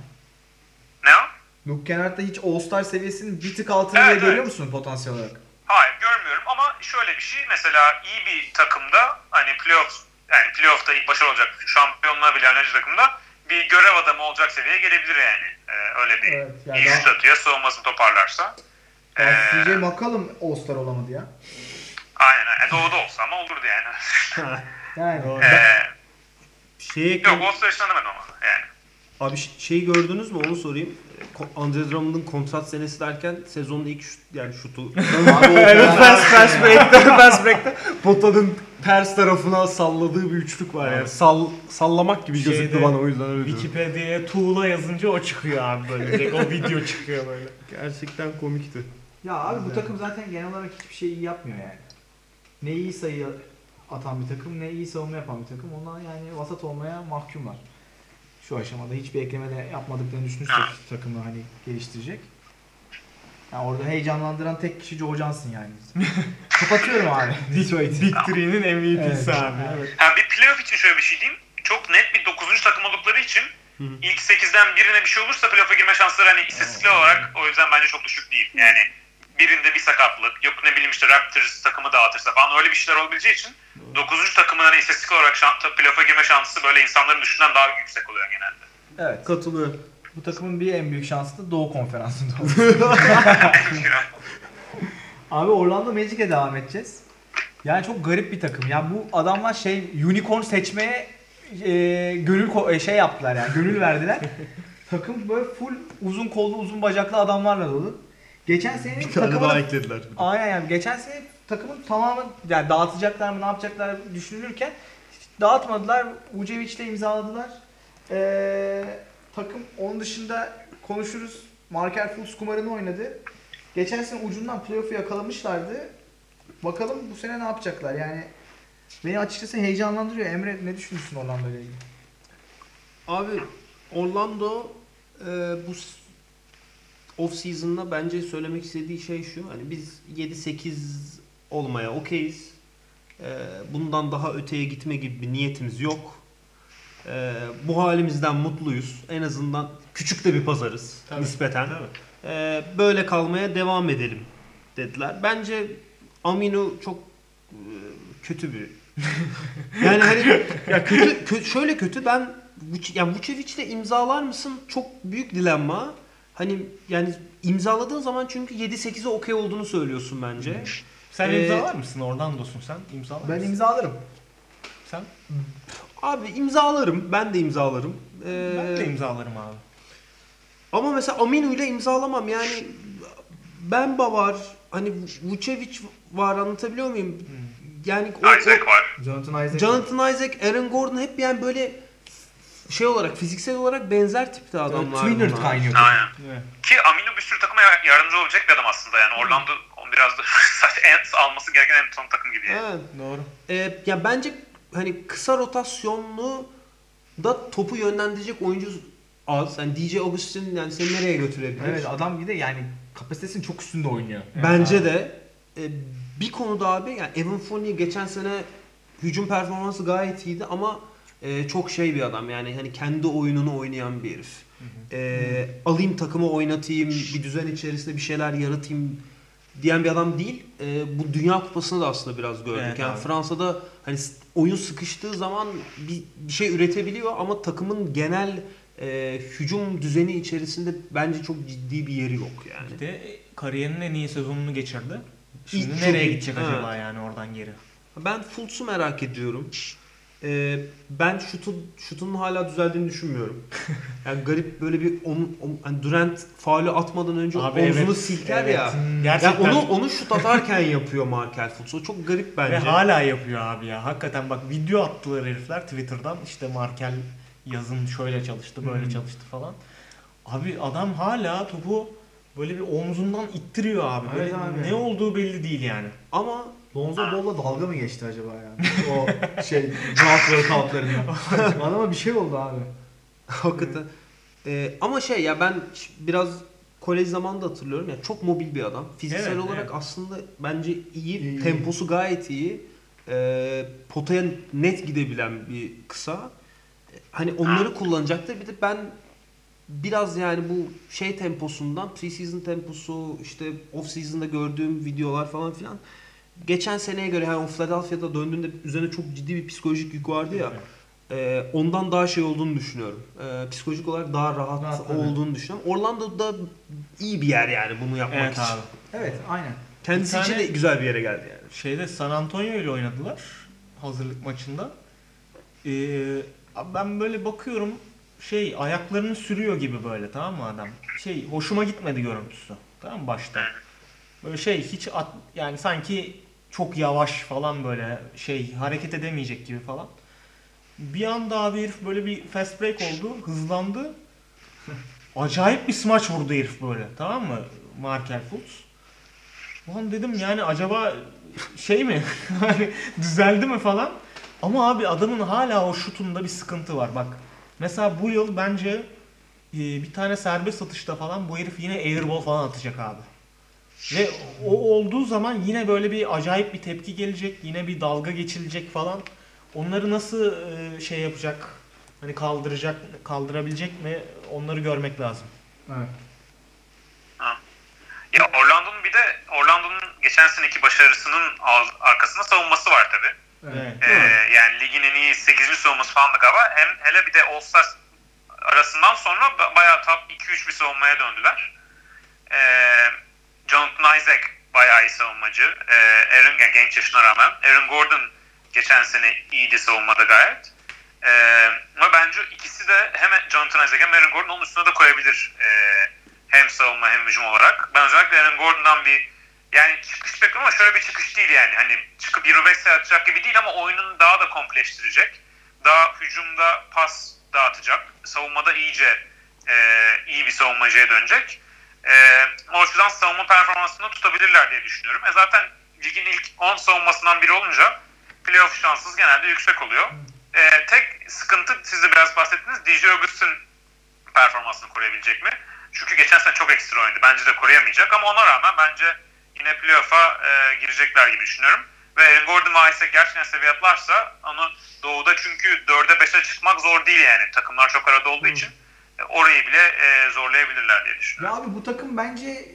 ne o? Luke Kennard da hiç All-Star seviyesinin bir tık altını Evet, bile görüyor evet. musun potansiyel olarak? Hayır görmüyorum ama şöyle bir şey mesela iyi bir takımda hani playoff yani playoff'ta ilk başarılı olacak şampiyonluğa bile oynayacak takımda bir görev adamı olacak seviyeye gelebilir yani. Ee, öyle bir Evet, yani iyi daha- statüye savunmasını toparlarsa. Ya Ee, CJ McCollum All-Star olamadı ya. aynen. E, doğuda olsa ama olurdu yani. Yani. Doğru. ee, Şeye yok All-Star için ama yani. Abi şeyi gördünüz mü onu sorayım. Andre Drummond'un kontrat senesi derken sezonun ilk şut, yani şutu. Abi evet fast fast break'te fast break'te potanın ters tarafına salladığı bir üçlük var yani. Sall, sallamak gibi gözüktü Şeyde, bana o yüzden öyle. Wikipedia'ya tuğla yazınca o çıkıyor abi böyle. Direkt o video çıkıyor böyle. Gerçekten komikti. Ya abi bu takım zaten genel olarak hiçbir şey iyi yapmıyor yani. Ne iyi sayı atan bir takım ne iyi savunma yapan bir takım. Onlar yani vasat olmaya mahkumlar. Şu aşamada hiçbir ekleme de yapmadıklarını düşünürsek takımı hani geliştirecek. Yani orada heyecanlandıran tek kişi Joe Johnson yani. Kapatıyorum abi. Detroit. Big Three'nin MVP'si Evet. abi. Evet. Ha, bir playoff için şöyle bir şey diyeyim. Çok net bir 9. takım oldukları için hı. ilk 8'den birine bir şey olursa playoff'a girme şansları hani istatistiksel olarak o yüzden bence çok düşük değil. Yani birinde bir sakatlık, yok ne bileyim işte Raptors takımı dağıtırsa falan öyle bir şeyler olabileceği için 9. takımın hani istatistiksel olarak şan, playoff'a girme şansı böyle insanların düşünden daha yüksek oluyor genelde. evet. Katılıyorum. Bu takımın bir en büyük şansı da Doğu Konferansı'nda. Abi Orlando Magic'e devam edeceğiz. Yani çok garip bir takım. Ya bu adamlar şey unicorn seçmeye e, gönül ko- e, şey yaptılar yani gönül verdiler. takım böyle full uzun kollu uzun bacaklı adamlarla dolu. Geçen sene Bir tane takımın daha eklediler. Aynen yani geçen sene takımın tamamı yani dağıtacaklar mı ne yapacaklar düşünülürken dağıtmadılar. Vucevic'le imzaladılar. Ee, takım onun dışında konuşuruz. Marker Fultz kumarını oynadı. Geçen sene ucundan playoff'u yakalamışlardı. Bakalım bu sene ne yapacaklar yani. Beni açıkçası heyecanlandırıyor. Emre ne düşünüyorsun Orlando ile ilgili? Abi Orlando e, bu off season'da bence söylemek istediği şey şu. Hani biz 7-8 olmaya okeyiz. E, bundan daha öteye gitme gibi bir niyetimiz yok. E, bu halimizden mutluyuz. En azından küçük de bir pazarız Tabii, nispeten. E, böyle kalmaya devam edelim dediler. Bence Aminu çok e, kötü bir yani hani ya kötü, kö- şöyle kötü ben yani Vucevic'le imzalar mısın çok büyük dilemma. Hani yani imzaladığın zaman çünkü 7-8'e okey olduğunu söylüyorsun bence. Sen Ee, imzalar mısın? Orlando'sun sen. İmzalar Ben mısın? imzalarım. Sen? Abi imzalarım. Ben de imzalarım. Ee, Ben de imzalarım abi. Ama mesela Aminu ile imzalamam. Yani Bemba var. Hani Vucevic var anlatabiliyor muyum? Yani o, Isaac o- var. Jonathan Isaac. Jonathan Isaac, Aaron Gordon hep yani böyle şey olarak fiziksel olarak benzer tipte adamlar. Twinner bunlar. kaynıyor. Aynen. Evet. Ki Amino bir sürü takıma ya- yardımcı olacak bir adam aslında yani. Orlando biraz da sadece en alması gereken en son takım gibi. yani. Evet. Doğru. Ee, ya bence hani kısa rotasyonlu da topu yönlendirecek oyuncu az. Yani DJ Augustin yani seni nereye götürebilir? Evet adam bir de yani kapasitesinin çok üstünde oynuyor. Bence de e, bir konuda abi yani Evan Fournier geçen sene hücum performansı gayet iyiydi ama e, çok şey bir adam yani hani kendi oyununu oynayan bir herif. E, alayım takımı oynatayım, bir düzen içerisinde bir şeyler yaratayım diyen bir adam değil. E, bu Dünya Kupası'nda da aslında biraz gördük. Evet yani abi. Fransa'da hani oyun sıkıştığı zaman bir, bir şey üretebiliyor ama takımın genel e, hücum düzeni içerisinde bence çok ciddi bir yeri yok yani. Bir de kariyerinin en iyi sezonunu geçirdi. Şimdi çok nereye iyi. gidecek Evet. acaba yani oradan geri? Ben Fultz'u merak ediyorum. Ee, ben şutu, şutunun hala düzeldiğini düşünmüyorum. Yani garip böyle bir onun, onun- hani Durant faulü atmadan önce Abi omzunu evet, silker evet. ya. Gerçekten. Yani onu onu şut atarken yapıyor Markel Fultz. O çok garip bence. Ve hala yapıyor abi ya. Hakikaten bak video attılar herifler Twitter'dan. İşte Markel yazın şöyle çalıştı, böyle Hmm. çalıştı falan. Abi adam hala topu böyle bir omzundan ittiriyor abi. Böyle Evet abi. ne olduğu belli değil yani. Ama Lonzo Ball'la dalga mı geçti acaba ya? o şey draft workoutlarında. Adama bir şey oldu abi. hakikaten Ee, ama şey ya ben biraz kolej zamanında hatırlıyorum ya çok mobil bir adam. Fiziksel Evet, olarak evet. aslında bence iyi, İyi. temposu gayet iyi. Ee, potaya net gidebilen bir kısa. Hani onları kullanacaktır. Bir de ben biraz yani bu şey temposundan pre-season temposu işte off-season'da gördüğüm videolar falan filan geçen seneye göre yani o Philadelphia'da döndüğünde üzerine çok ciddi bir psikolojik yük vardı ya. e, ondan daha şey olduğunu düşünüyorum. E, psikolojik olarak daha rahat, Rahat, olduğunu düşünüyorum. Orlando'da iyi bir yer yani bunu yapmak Evet için. abi. Evet aynen. Kendisi Bir için de güzel bir yere geldi yani. Şeyde San Antonio ile oynadılar hazırlık maçında. Ee, ben böyle bakıyorum şey ayaklarını sürüyor gibi böyle tamam mı adam? Şey hoşuma gitmedi görüntüsü. Tamam mı başta? Böyle şey hiç at, yani sanki çok yavaş falan böyle şey hareket edemeyecek gibi falan. Bir anda abi herif böyle bir fast break oldu, hızlandı. Acayip bir smaç vurdu herif böyle tamam mı? Markel Fultz. Ulan dedim yani acaba şey mi? Hani düzeldi mi falan. Ama abi adamın hala o şutunda bir sıkıntı var. Bak mesela bu yıl bence bir tane serbest atışta falan bu herif yine airball falan atacak abi. Ve o olduğu zaman yine böyle bir acayip bir tepki gelecek. Yine bir dalga geçilecek falan. Onları nasıl e, şey yapacak? Hani kaldıracak, kaldırabilecek mi? Onları görmek lazım. Evet. Ya Orlando'nun bir de Orlando'nun geçen seneki başarısının arkasında savunması var tabii. Evet. Ee, yani ligin en iyi 8. savunması falan da galiba. Hem hele bir de All-Star arasından sonra ba- bayağı top 2-3 bir savunmaya döndüler. Ee, Jonathan Isaac bayağı iyi savunmacı. Ee, Aaron yani genç yaşına rağmen. Aaron Gordon geçen sene iyiydi savunmada gayet. Ee, ama bence ikisi de hem Jonathan Isaac hem Aaron Gordon onun üstüne de koyabilir. Ee, hem savunma hem hücum olarak. Ben özellikle Aaron Gordon'dan bir yani çıkış bekliyorum ama şöyle bir çıkış değil yani. Hani çıkıp 25 sayı atacak gibi değil ama oyununu daha da kompleştirecek. Daha hücumda pas dağıtacak. Savunmada iyice e, iyi bir savunmacıya dönecek. E, o açıdan savunma performansını tutabilirler diye düşünüyorum. E zaten ligin ilk 10 savunmasından biri olunca playoff şanssız genelde yüksek oluyor. E, tek sıkıntı siz de biraz bahsettiniz. DJ Augustin performansını koruyabilecek mi? Çünkü geçen sene çok ekstra oynadı. Bence de koruyamayacak ama ona rağmen bence yine playoff'a e, girecekler gibi düşünüyorum. Ve Gordon ve Isaac gerçekten seviye atlarsa onu doğuda çünkü 4'e 5'e çıkmak zor değil yani. Takımlar çok arada olduğu için e, orayı bile e, zorlayabilirler diye Ya düşünüyorum. abi bu takım bence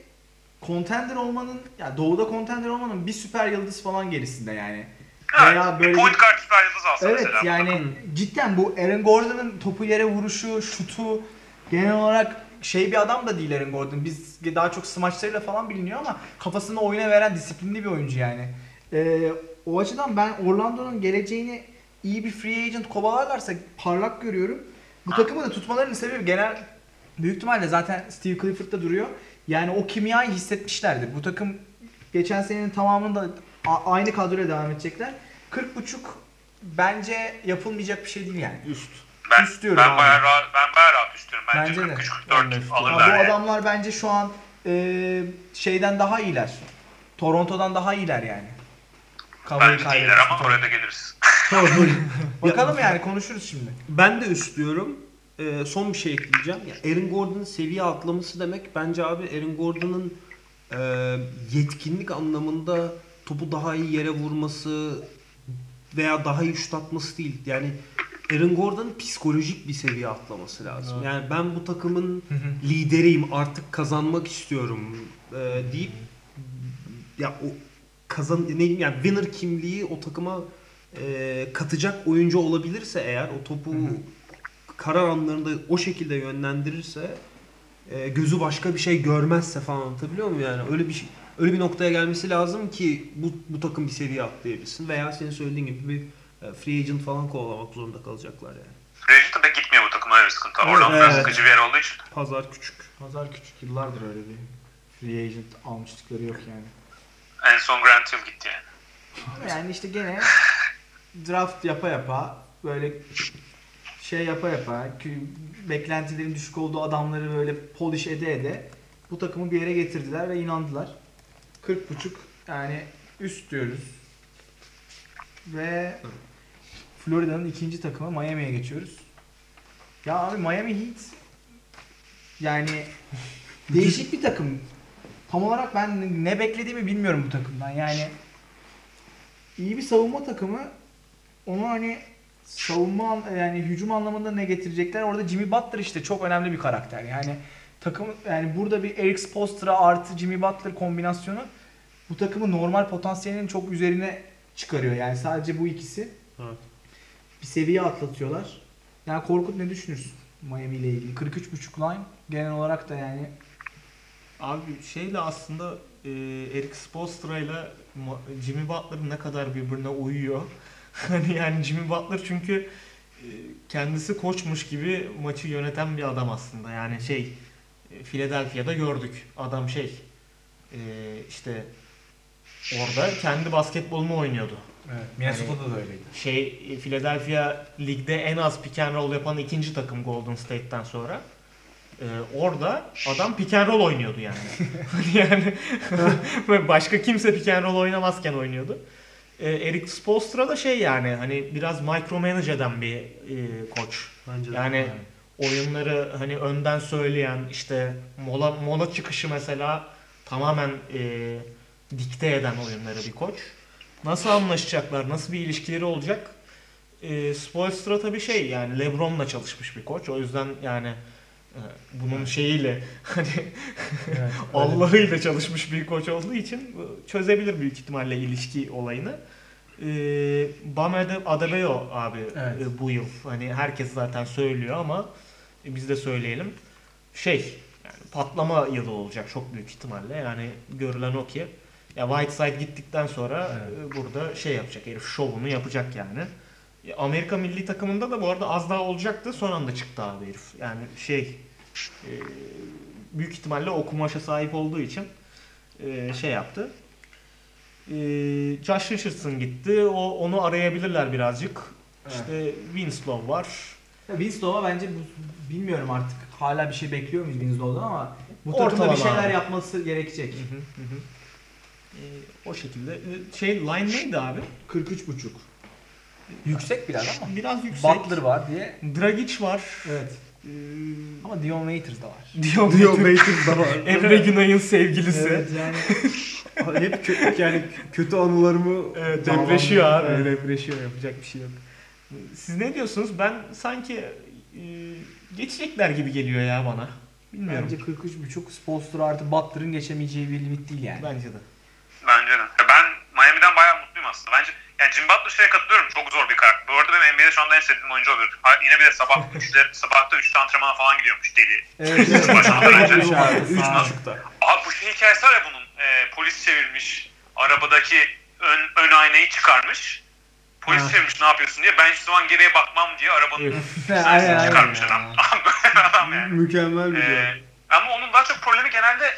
contender olmanın ya doğuda contender olmanın bir süper yıldız falan gerisinde yani. Evet, Veya bir böyle point bir- guard süper yıldız alsa Evet mesela. yani cidden bu Aaron Gordon'ın topu yere vuruşu, şutu genel olarak şey bir adam da değil Aaron Gordon. Biz daha çok smaçlarıyla falan biliniyor ama kafasını oyuna veren disiplinli bir oyuncu yani. Ee, o açıdan ben Orlando'nun geleceğini iyi bir free agent kovalarlarsa parlak görüyorum. Bu takımı da tutmalarının sebebi genel büyük ihtimalle zaten Steve Clifford'da duruyor. Yani o kimyayı hissetmişlerdir. Bu takım geçen senenin tamamında a- aynı kadroyla devam edecekler. 40.5 bence yapılmayacak bir şey değil yani. Üst. Ben, Üst diyorum ben abi. bayağı rahat, ben bayağı rahat üstüyorum. Bence, Bence de. 43 Ben de 44 üstüyorum. Ya alırlar. bu yani. adamlar bence şu an e, şeyden daha iyiler. Toronto'dan daha iyiler yani. Kavayı Bence değiller kaybetmiş ama oraya da geliriz. Bakalım yani konuşuruz şimdi. Ben de üst diyorum. Ee, son bir şey ekleyeceğim. Ya Aaron Gordon'ın seviye atlaması demek bence abi Aaron Gordon'ın e, yetkinlik anlamında topu daha iyi yere vurması veya daha iyi şut atması değil. Yani Aaron Gordon'ın psikolojik bir seviye atlaması lazım. Yani ben bu takımın lideriyim artık kazanmak istiyorum e, deyip ya o kazan ne diyeyim yani winner kimliği o takıma e, katacak oyuncu olabilirse eğer o topu karar anlarında o şekilde yönlendirirse e, gözü başka bir şey görmezse falan anlatabiliyor muyum yani öyle bir şey öyle bir noktaya gelmesi lazım ki bu bu takım bir seviye atlayabilsin veya senin söylediğin gibi bir e, free agent falan kovalamak zorunda kalacaklar yani. Regent'a da gitmiyor bu takım öyle bir sıkıntı. Oradan biraz Evet. sıkıcı bir yer olduğu için. Pazar küçük. Pazar küçük yıllardır öyle bir free agent almıştıkları yok yani. En son Grant Hill gitti yani. Yani işte gene draft yapa yapa böyle şey yapa yapa beklentilerin düşük olduğu adamları böyle polish ede ede bu takımı bir yere getirdiler ve inandılar. 40.5 yani üst diyoruz. Ve Florida'nın ikinci takımı Miami'ye geçiyoruz. Ya abi Miami Heat yani değişik bir takım. Tam olarak ben ne beklediğimi bilmiyorum bu takımdan. Yani iyi bir savunma takımı onu hani savunma an- yani hücum anlamında ne getirecekler? Orada Jimmy Butler işte çok önemli bir karakter. Yani takım yani burada bir Eric Spoelstra artı Jimmy Butler kombinasyonu bu takımı normal potansiyelinin çok üzerine çıkarıyor. Yani sadece bu ikisi Evet. bir seviye atlatıyorlar. Yani Korkut ne düşünürsün Miami ile ilgili? 43.5 line genel olarak da yani Abi şeyle aslında e, Eric Spoelstra ile Jimmy Butler ne kadar birbirine uyuyor. hani yani Jimmy Butler çünkü e, kendisi koçmuş gibi maçı yöneten bir adam aslında. Yani şey e, Philadelphia'da gördük. Adam şey e, işte orada kendi basketbolunu oynuyordu. evet, Minnesota'da da öyleydi. Şey Philadelphia ligde en az pick and roll yapan ikinci takım Golden State'ten sonra. Ee, orada adam pick and roll oynuyordu yani. yani başka kimse pick and roll oynamazken oynuyordu. Ee, Eric Spoelstra da şey yani hani biraz micromanage eden bir e, koç. Bence de. Yani oyunları hani önden söyleyen işte mola mola çıkışı mesela tamamen e, dikte eden oyunları bir koç. Nasıl anlaşacaklar? Nasıl bir ilişkileri olacak? E, Spoelstra tabii şey yani LeBron'la çalışmış bir koç. O yüzden yani bunun şeyiyle hani Allah'ıyla çalışmış bir koç olduğu için çözebilir büyük ihtimalle ilişki olayını. E, Bam Ade- Adebayo abi Evet. e, bu yıl hani herkes zaten söylüyor ama e, biz de söyleyelim. Şey yani patlama yılı olacak çok büyük ihtimalle. Yani görülen o ki ya Whiteside gittikten sonra e, burada şey yapacak herif şovunu yapacak yani. Amerika milli takımında da bu arada az daha olacaktı son anda çıktı abi herif. Yani şey e, büyük ihtimalle o kumaşa sahip olduğu için e, şey yaptı. E, Josh Richardson gitti. O onu arayabilirler birazcık. İşte Winslow var. Ya Winslow'a bence bu, bilmiyorum artık hala bir şey bekliyor muyuz Winslow'dan ama bu takımda bir şeyler abi. yapması gerekecek. E, o şekilde. E, şey line neydi abi? 43.5. Yüksek biraz ama. Biraz yüksek. Butler var diye. Dragic var. Evet. E, Ama Dion Waiters da var. Dion Dion Waiters da var. Emre Günay'ın sevgilisi. Evet yani Hep kö- yani kötü anılarımı Evet, depreşiyor abi. Evet. Depreşiyor. Yapacak bir şey yok. Siz ne diyorsunuz? Ben sanki e, geçecekler gibi geliyor ya bana. Bilmiyorum. bence 43.5 Spolstra artı Butler'ın geçemeyeceği bir limit değil yani. Bence de. Bence de. Ben Miami'den bayağı mutluyum aslında. Bence yani Jim Butler şeye katılıyorum. Çok zor bir karakter. Bu arada benim NBA'de şu anda en sevdiğim oyuncu oluyor. Ha, Yine bir de sabah 3'ler, sabahta 3'te antrenmana falan gidiyormuş deli. Evet. Başlamadan önce. Üç abi. Bu şey hikayesi var ya bunun. e, polis çevirmiş. Arabadaki ön, ön aynayı çıkarmış. Polis çevirmiş ne yapıyorsun diye. Ben hiçbir zaman geriye bakmam diye arabanın aynen çıkarmış adam. Adam yani. Mükemmel bir Ee, ama onun daha çok problemi genelde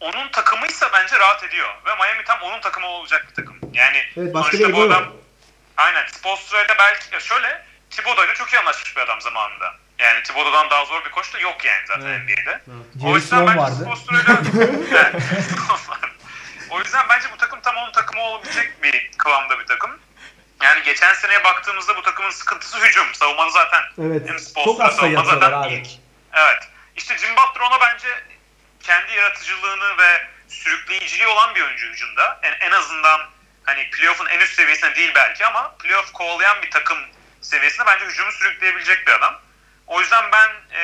onun takımıysa bence rahat ediyor. Ve Miami tam onun takımı olacak bir takım. Yani Evet, başka sonuçta bir bu adam aynen Spoelstra'yla belki ya şöyle Thibodeau ile çok iyi anlaşmış bir adam zamanında. Yani Thibodeau'dan daha zor bir koç da yok yani zaten NBA'de. O Jerry yüzden bence vardı. Spoelstra'yla Evet. O yüzden bence bu takım tam onun takımı olabilecek bir kıvamda bir takım. Yani geçen seneye baktığımızda bu takımın sıkıntısı hücum. Savunmada zaten Evet. hem hasta savunma zaten abi. ilk. Evet. İşte Jim Butler ona bence kendi yaratıcılığını ve sürükleyiciliği olan bir oyuncu hücumda. En, en azından hani playoff'un en üst seviyesinde değil belki ama playoff kovalayan bir takım seviyesinde bence hücumu sürükleyebilecek bir adam. O yüzden ben e,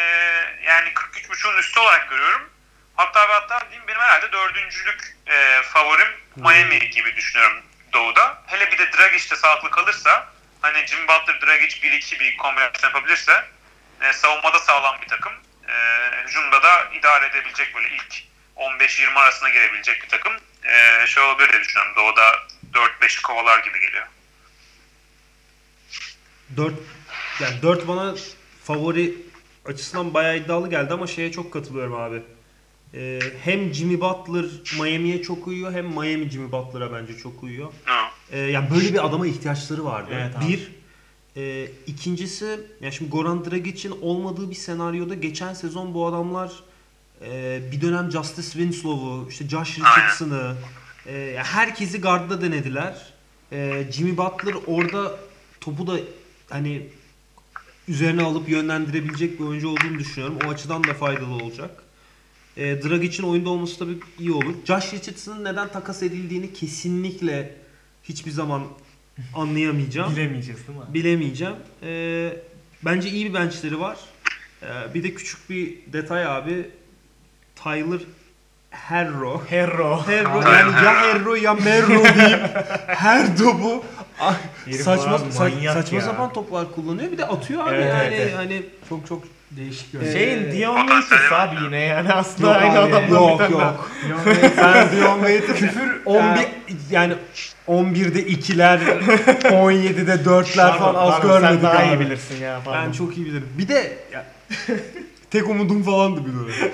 yani 43.5'un üstü olarak görüyorum. Hatta ve hatta diyeyim benim herhalde dördüncülük e, favorim Miami gibi düşünüyorum Doğu'da. Hele bir de Dragic de sağlıklı kalırsa hani Jim Butler Dragic 1-2 bir kombinasyon yapabilirse e, savunmada sağlam bir takım. E, hücumda da idare edebilecek böyle ilk 15-20 arasına girebilecek bir takım. E, şey olabilir diye düşünüyorum. Doğu'da 4-5'i kovalar gibi geliyor. 4 yani 4 bana favori açısından bayağı iddialı geldi ama şeye çok katılıyorum abi. Ee, hem Jimmy Butler Miami'ye çok uyuyor hem Miami Jimmy Butler'a bence çok uyuyor. Hı. Ee, yani böyle bir adama ihtiyaçları vardı. Evet abi. bir. E, ikincisi ya şimdi Goran Dragic'in olmadığı bir senaryoda geçen sezon bu adamlar e, bir dönem Justice Winslow'u, işte Josh Richardson'ı, e, herkesi gardda denediler. E, Jimmy Butler orada topu da hani üzerine alıp yönlendirebilecek bir oyuncu olduğunu düşünüyorum. O açıdan da faydalı olacak. E, Dragic'in oyunda olması tabii iyi olur. Josh Richardson'ın neden takas edildiğini kesinlikle hiçbir zaman anlayamayacağım. Bilemeyeceğiz değil mi? Bilemeyeceğim. Ee, bence iyi bir benchleri var. Ee, bir de küçük bir detay abi. Tyler Herro. Hero. Herro yani ya Herro ya Merro deyip her topu saçma sa- manyak saçma ya. sapan toplar kullanıyor. Bir de atıyor abi Evet, yani evet. hani Çok çok değişik Ee, görünüyor. Şeyin Dion Waiters abi yine yani aslında Yok aynı abi, adamdan yok tane daha. yok. Sen Dion Waiters küfür 11 yani 11'de 2'ler 17'de 4'ler falan az Pardon, görmedik Sen daha iyi abi. bilirsin ya pardon. Ben çok iyi bilirim. Bir de ya, tek umudum falandı bir dönem.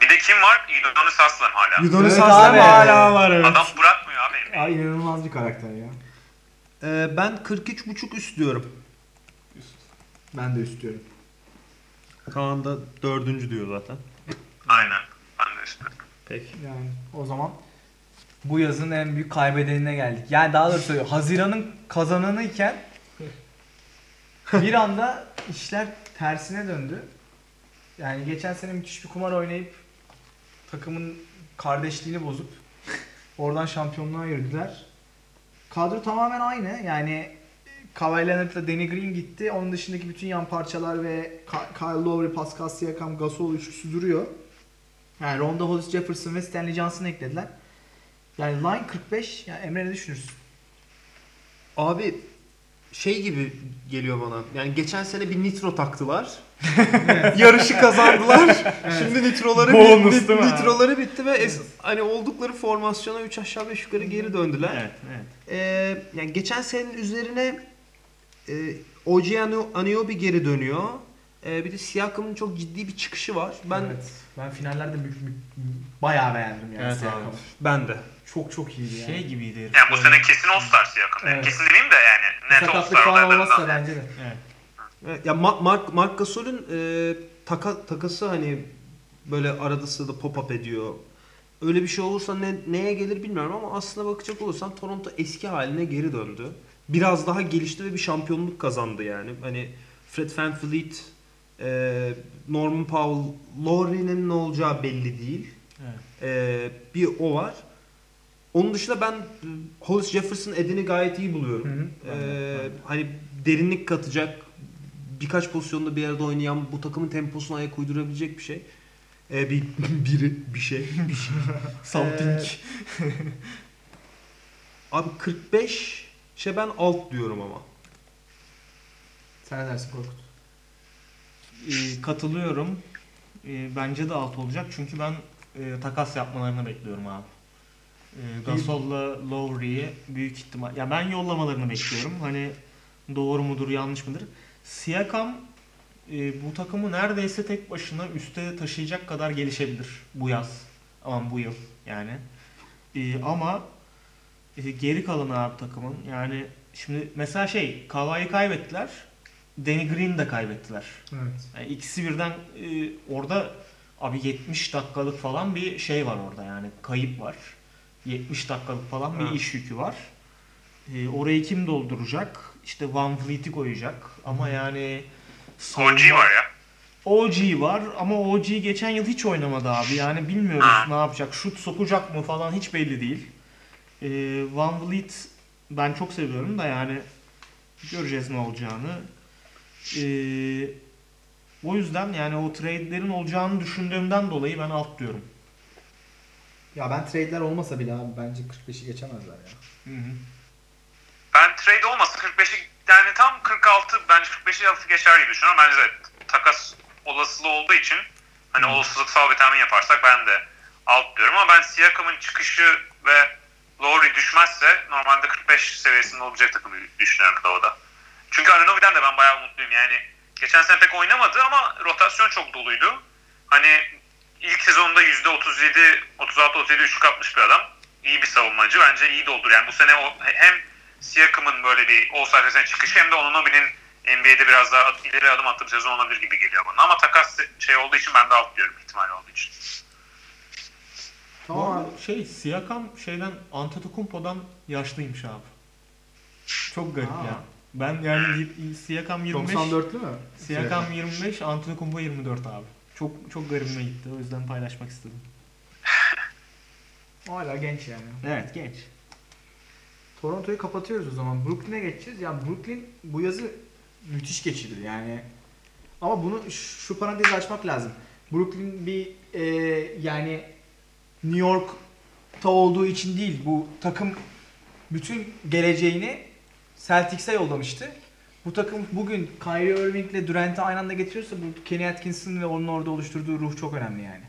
Bir de kim var? Udonis Haslem hala. Yudonis Evet Haslem abi. hala var evet. Adam bırakmıyor abi. Ya inanılmaz bir karakter ya. Ee, ben 43.5 üst diyorum. Ben de istiyorum. Kaan da dördüncü diyor zaten. Aynen. Ben de istiyorum. Peki. Yani o zaman bu yazın en büyük kaybedenine geldik. Yani daha doğrusu. Haziran'ın kazananı iken bir anda işler tersine döndü. Yani geçen sene müthiş bir kumar oynayıp takımın kardeşliğini bozup oradan şampiyonluğa yürüdüler. Kadro tamamen aynı. Yani Kawhi Leonard'la Danny Green gitti. Onun dışındaki bütün yan parçalar ve Kyle Lowry, Pascal Siakam, Gasol üçlüsü duruyor. Yani Ronda Hollis Jefferson ve Stanley Johnson eklediler. Yani line 45. Yani Emre ne düşünürsün? Abi şey gibi geliyor bana. Yani geçen sene bir nitro taktılar. Yarışı kazandılar. Şimdi nitroları Bonus bitti, değil mi? nitroları bitti ve es- hani oldukları formasyona 3 aşağı 5 yukarı geri döndüler. Evet, evet. Ee, yani geçen senenin üzerine e, OG Ano- Anunoby geri dönüyor. Ee, bir de Siakam'ın çok ciddi bir çıkışı var. Ben evet. Ben finallerde büyük, büyük- bayağı beğendim yani. Evet Siakam'ı. abi. ben de. Çok çok iyiydi yani. Şey gibiydi herif. Yani bu sene kesin All-Star yakın. Evet. Kesin demeyeyim de yani. Net Sakatlık falan olmazsa bence de. Evet. Evet, ya Ma- Mark Mark Gasol'ün e, taka, takası hani böyle arada sırada pop up ediyor. Öyle bir şey olursa ne, neye gelir bilmiyorum ama aslına bakacak olursan Toronto eski haline geri döndü. Biraz daha gelişti ve bir şampiyonluk kazandı yani. Hani Fred VanVleet, e, Norman Powell, Lowry'nin ne olacağı belli değil. Evet. E, bir o var. Onun dışında ben e, Hollis Jefferson Edin'i gayet iyi buluyorum. Hı hı. Ee, hani derinlik katacak birkaç pozisyonda bir arada oynayan bu takımın temposuna ayak uydurabilecek bir şey. Ee, bir biri bir şey. bir şey. Something. Abi 45 şey ben alt diyorum ama. Sen ne dersin Korkut? Ee, katılıyorum. Ee, bence de alt olacak çünkü ben e, takas yapmalarını bekliyorum abi. E, Gasol'la Lowry'i büyük ihtimal. Ya ben yollamalarını bekliyorum. Hani doğru mudur, yanlış mıdır? Siakam e, bu takımı neredeyse tek başına üste taşıyacak kadar gelişebilir bu yaz. Aman bu yıl yani. E, ama geri kalanı abi takımın yani şimdi mesela şey Kawhi'yi kaybettiler. Danny Green'i de kaybettiler. Evet. Yani ikisi birden e, orada abi 70 dakikalık falan bir şey var orada yani kayıp var. 70 dakikalık falan bir Evet. iş yükü var. E, orayı kim dolduracak? İşte Van Vliet'i koyacak ama yani OG var ya. OG var ama OG geçen yıl hiç oynamadı abi. Yani bilmiyoruz Ha. ne yapacak. Şut sokacak mı falan hiç belli değil. Ee, Van Vliet ben çok seviyorum da yani göreceğiz ne olacağını. Ee, o yüzden yani o trade'lerin olacağını düşündüğümden dolayı ben alt diyorum. Ya ben trade'ler olmasa bile abi bence 45'i geçemezler ya. Hı hı. Ben trade olmasa 45'i yani tam 46 bence 45'i altı geçer gibi düşünüyorum. Bence de takas olasılığı olduğu için hani olasılıksal bir tahmin yaparsak ben de alt diyorum ama ben Siakam'ın çıkışı ve Lowry düşmezse normalde 45 seviyesinde olacak takımı düşünüyorum Doğu'da. Çünkü Anunoby'den de ben bayağı umutluyum. Yani geçen sene pek oynamadı ama rotasyon çok doluydu. Hani ilk sezonunda %37, 36-37 üçlük atmış bir adam. İyi bir savunmacı. Bence iyi doldur. Yani bu sene o, hem Siakam'ın böyle bir All-Star sezonu çıkışı hem de Anunoby'nin NBA'de biraz daha ileri adım attığı bir sezon olabilir gibi geliyor bana. Ama takas şey olduğu için ben de alt diyorum ihtimal olduğu için. Bu arada şey Siakam şeyden Antetokounmpo'dan yaşlıymış abi. Çok garip Aa. ya. Ben yani y- Siakam 25 94'lü mü? Siakam 25, Antetokounmpo 24 abi. Çok çok garibime gitti. O yüzden paylaşmak istedim. Hala genç yani. Evet, genç. Toronto'yu kapatıyoruz o zaman. Brooklyn'e geçeceğiz. Ya Brooklyn bu yazı müthiş geçirdi yani. Ama bunu şu parantezi açmak lazım. Brooklyn bir e, yani New York'ta olduğu için değil. Bu takım bütün geleceğini Celtics'e yollamıştı. Bu takım bugün Kyrie Irving ile Durant'i aynı anda getiriyorsa bu Kenny Atkinson ve onun orada oluşturduğu ruh çok önemli yani.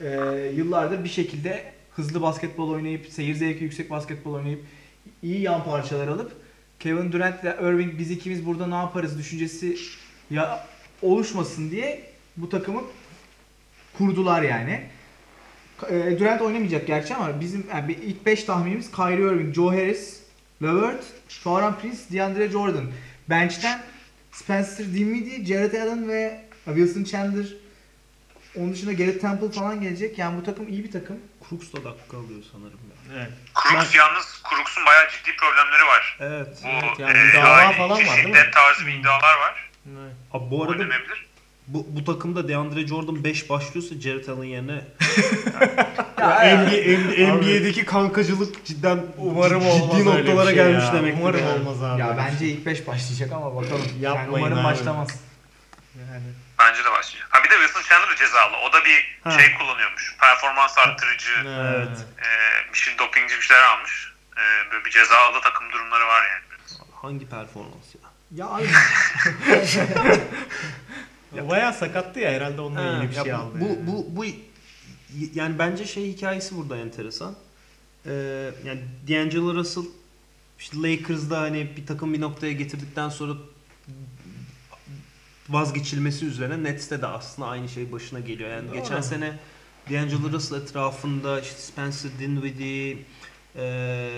Ee, yıllardır bir şekilde hızlı basketbol oynayıp, seyir zevki yüksek basketbol oynayıp iyi yan parçalar alıp Kevin Durant ile Irving biz ikimiz burada ne yaparız düşüncesi ya oluşmasın diye bu takımı kurdular yani. E, Durant oynamayacak gerçi ama bizim yani bir ilk 5 tahminimiz Kyrie Irving, Joe Harris, Levert, Taurean Prince, DeAndre Jordan. Bench'ten Spencer Dinwiddie, Jared Allen ve Wilson Chandler onun dışında Garrett Temple falan gelecek. Yani bu takım iyi bir takım. Crooks da dakika alıyor sanırım ya. Evet. Crooks yalnız Crooks'un bayağı ciddi problemleri var. Evet. Bu Evet, yani e, iddialar yani falan var, değil mi? şiddet tarzı bir iddialar var. evet. Abi bu arada Oynamayabilir. Bu, bu takımda DeAndre Jordan 5 başlıyorsa Jared Allen yerine Ya, NBA, NBA'deki kankacılık cidden Umarım ciddi olmaz öyle bir noktalara şey gelmiş ya. demek. Umarım yani. olmaz abi. Ya bence ilk 5 başlayacak ama bakalım. yani Yapmayın umarım abi. başlamaz. Yani. Bence de başlayacak. Ha bir de Wilson Chandler cezalı. O da bir Ha. şey kullanıyormuş. Performans arttırıcı, Evet. e, bir şey dopingci bir şeyler almış. E, böyle bir cezalı takım durumları var yani. Hangi performans ya? Ya abi Bayağı sakattı ya herhalde onunla Ha, ilgili bir ya şey bu, aldı. Bu, yani. bu, bu yani bence şey hikayesi burada enteresan. Ee, yani D'Angelo Russell işte Lakers'da hani bir takım bir noktaya getirdikten sonra vazgeçilmesi üzerine Nets'te de aslında aynı şey başına geliyor. Yani Doğru. geçen sene D'Angelo Russell etrafında işte Spencer Dinwiddie, e,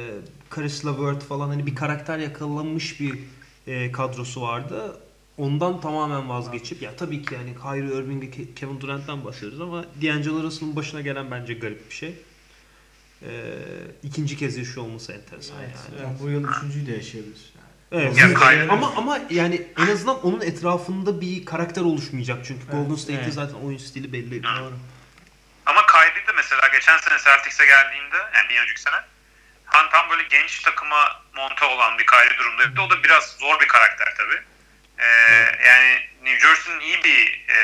Karis LeVert falan hani bir karakter yakalamış bir e, kadrosu vardı. Ondan tamamen vazgeçip ya tabii ki yani Kyrie Irving ve Ke- Kevin Durant'tan bahsediyoruz ama D'Angelo Russell'ın başına gelen bence garip bir şey. E, ikinci kez yaşıyor olması enteresan Evet, yani. ya bu yıl üçüncüyü de yaşayabilir. Evet. Ya Kyrie- ama ama yani en azından onun etrafında bir karakter oluşmayacak çünkü Golden State'te evet. zaten oyun stili belli. Doğru. Ama Kyrie de mesela geçen sene Celtics'e geldiğinde yani bir önceki sene han tam böyle genç takıma monte olan bir Kyrie durumdaydı. O da biraz zor bir karakter tabii. Ee, Yani New Jersey'nin iyi bir e,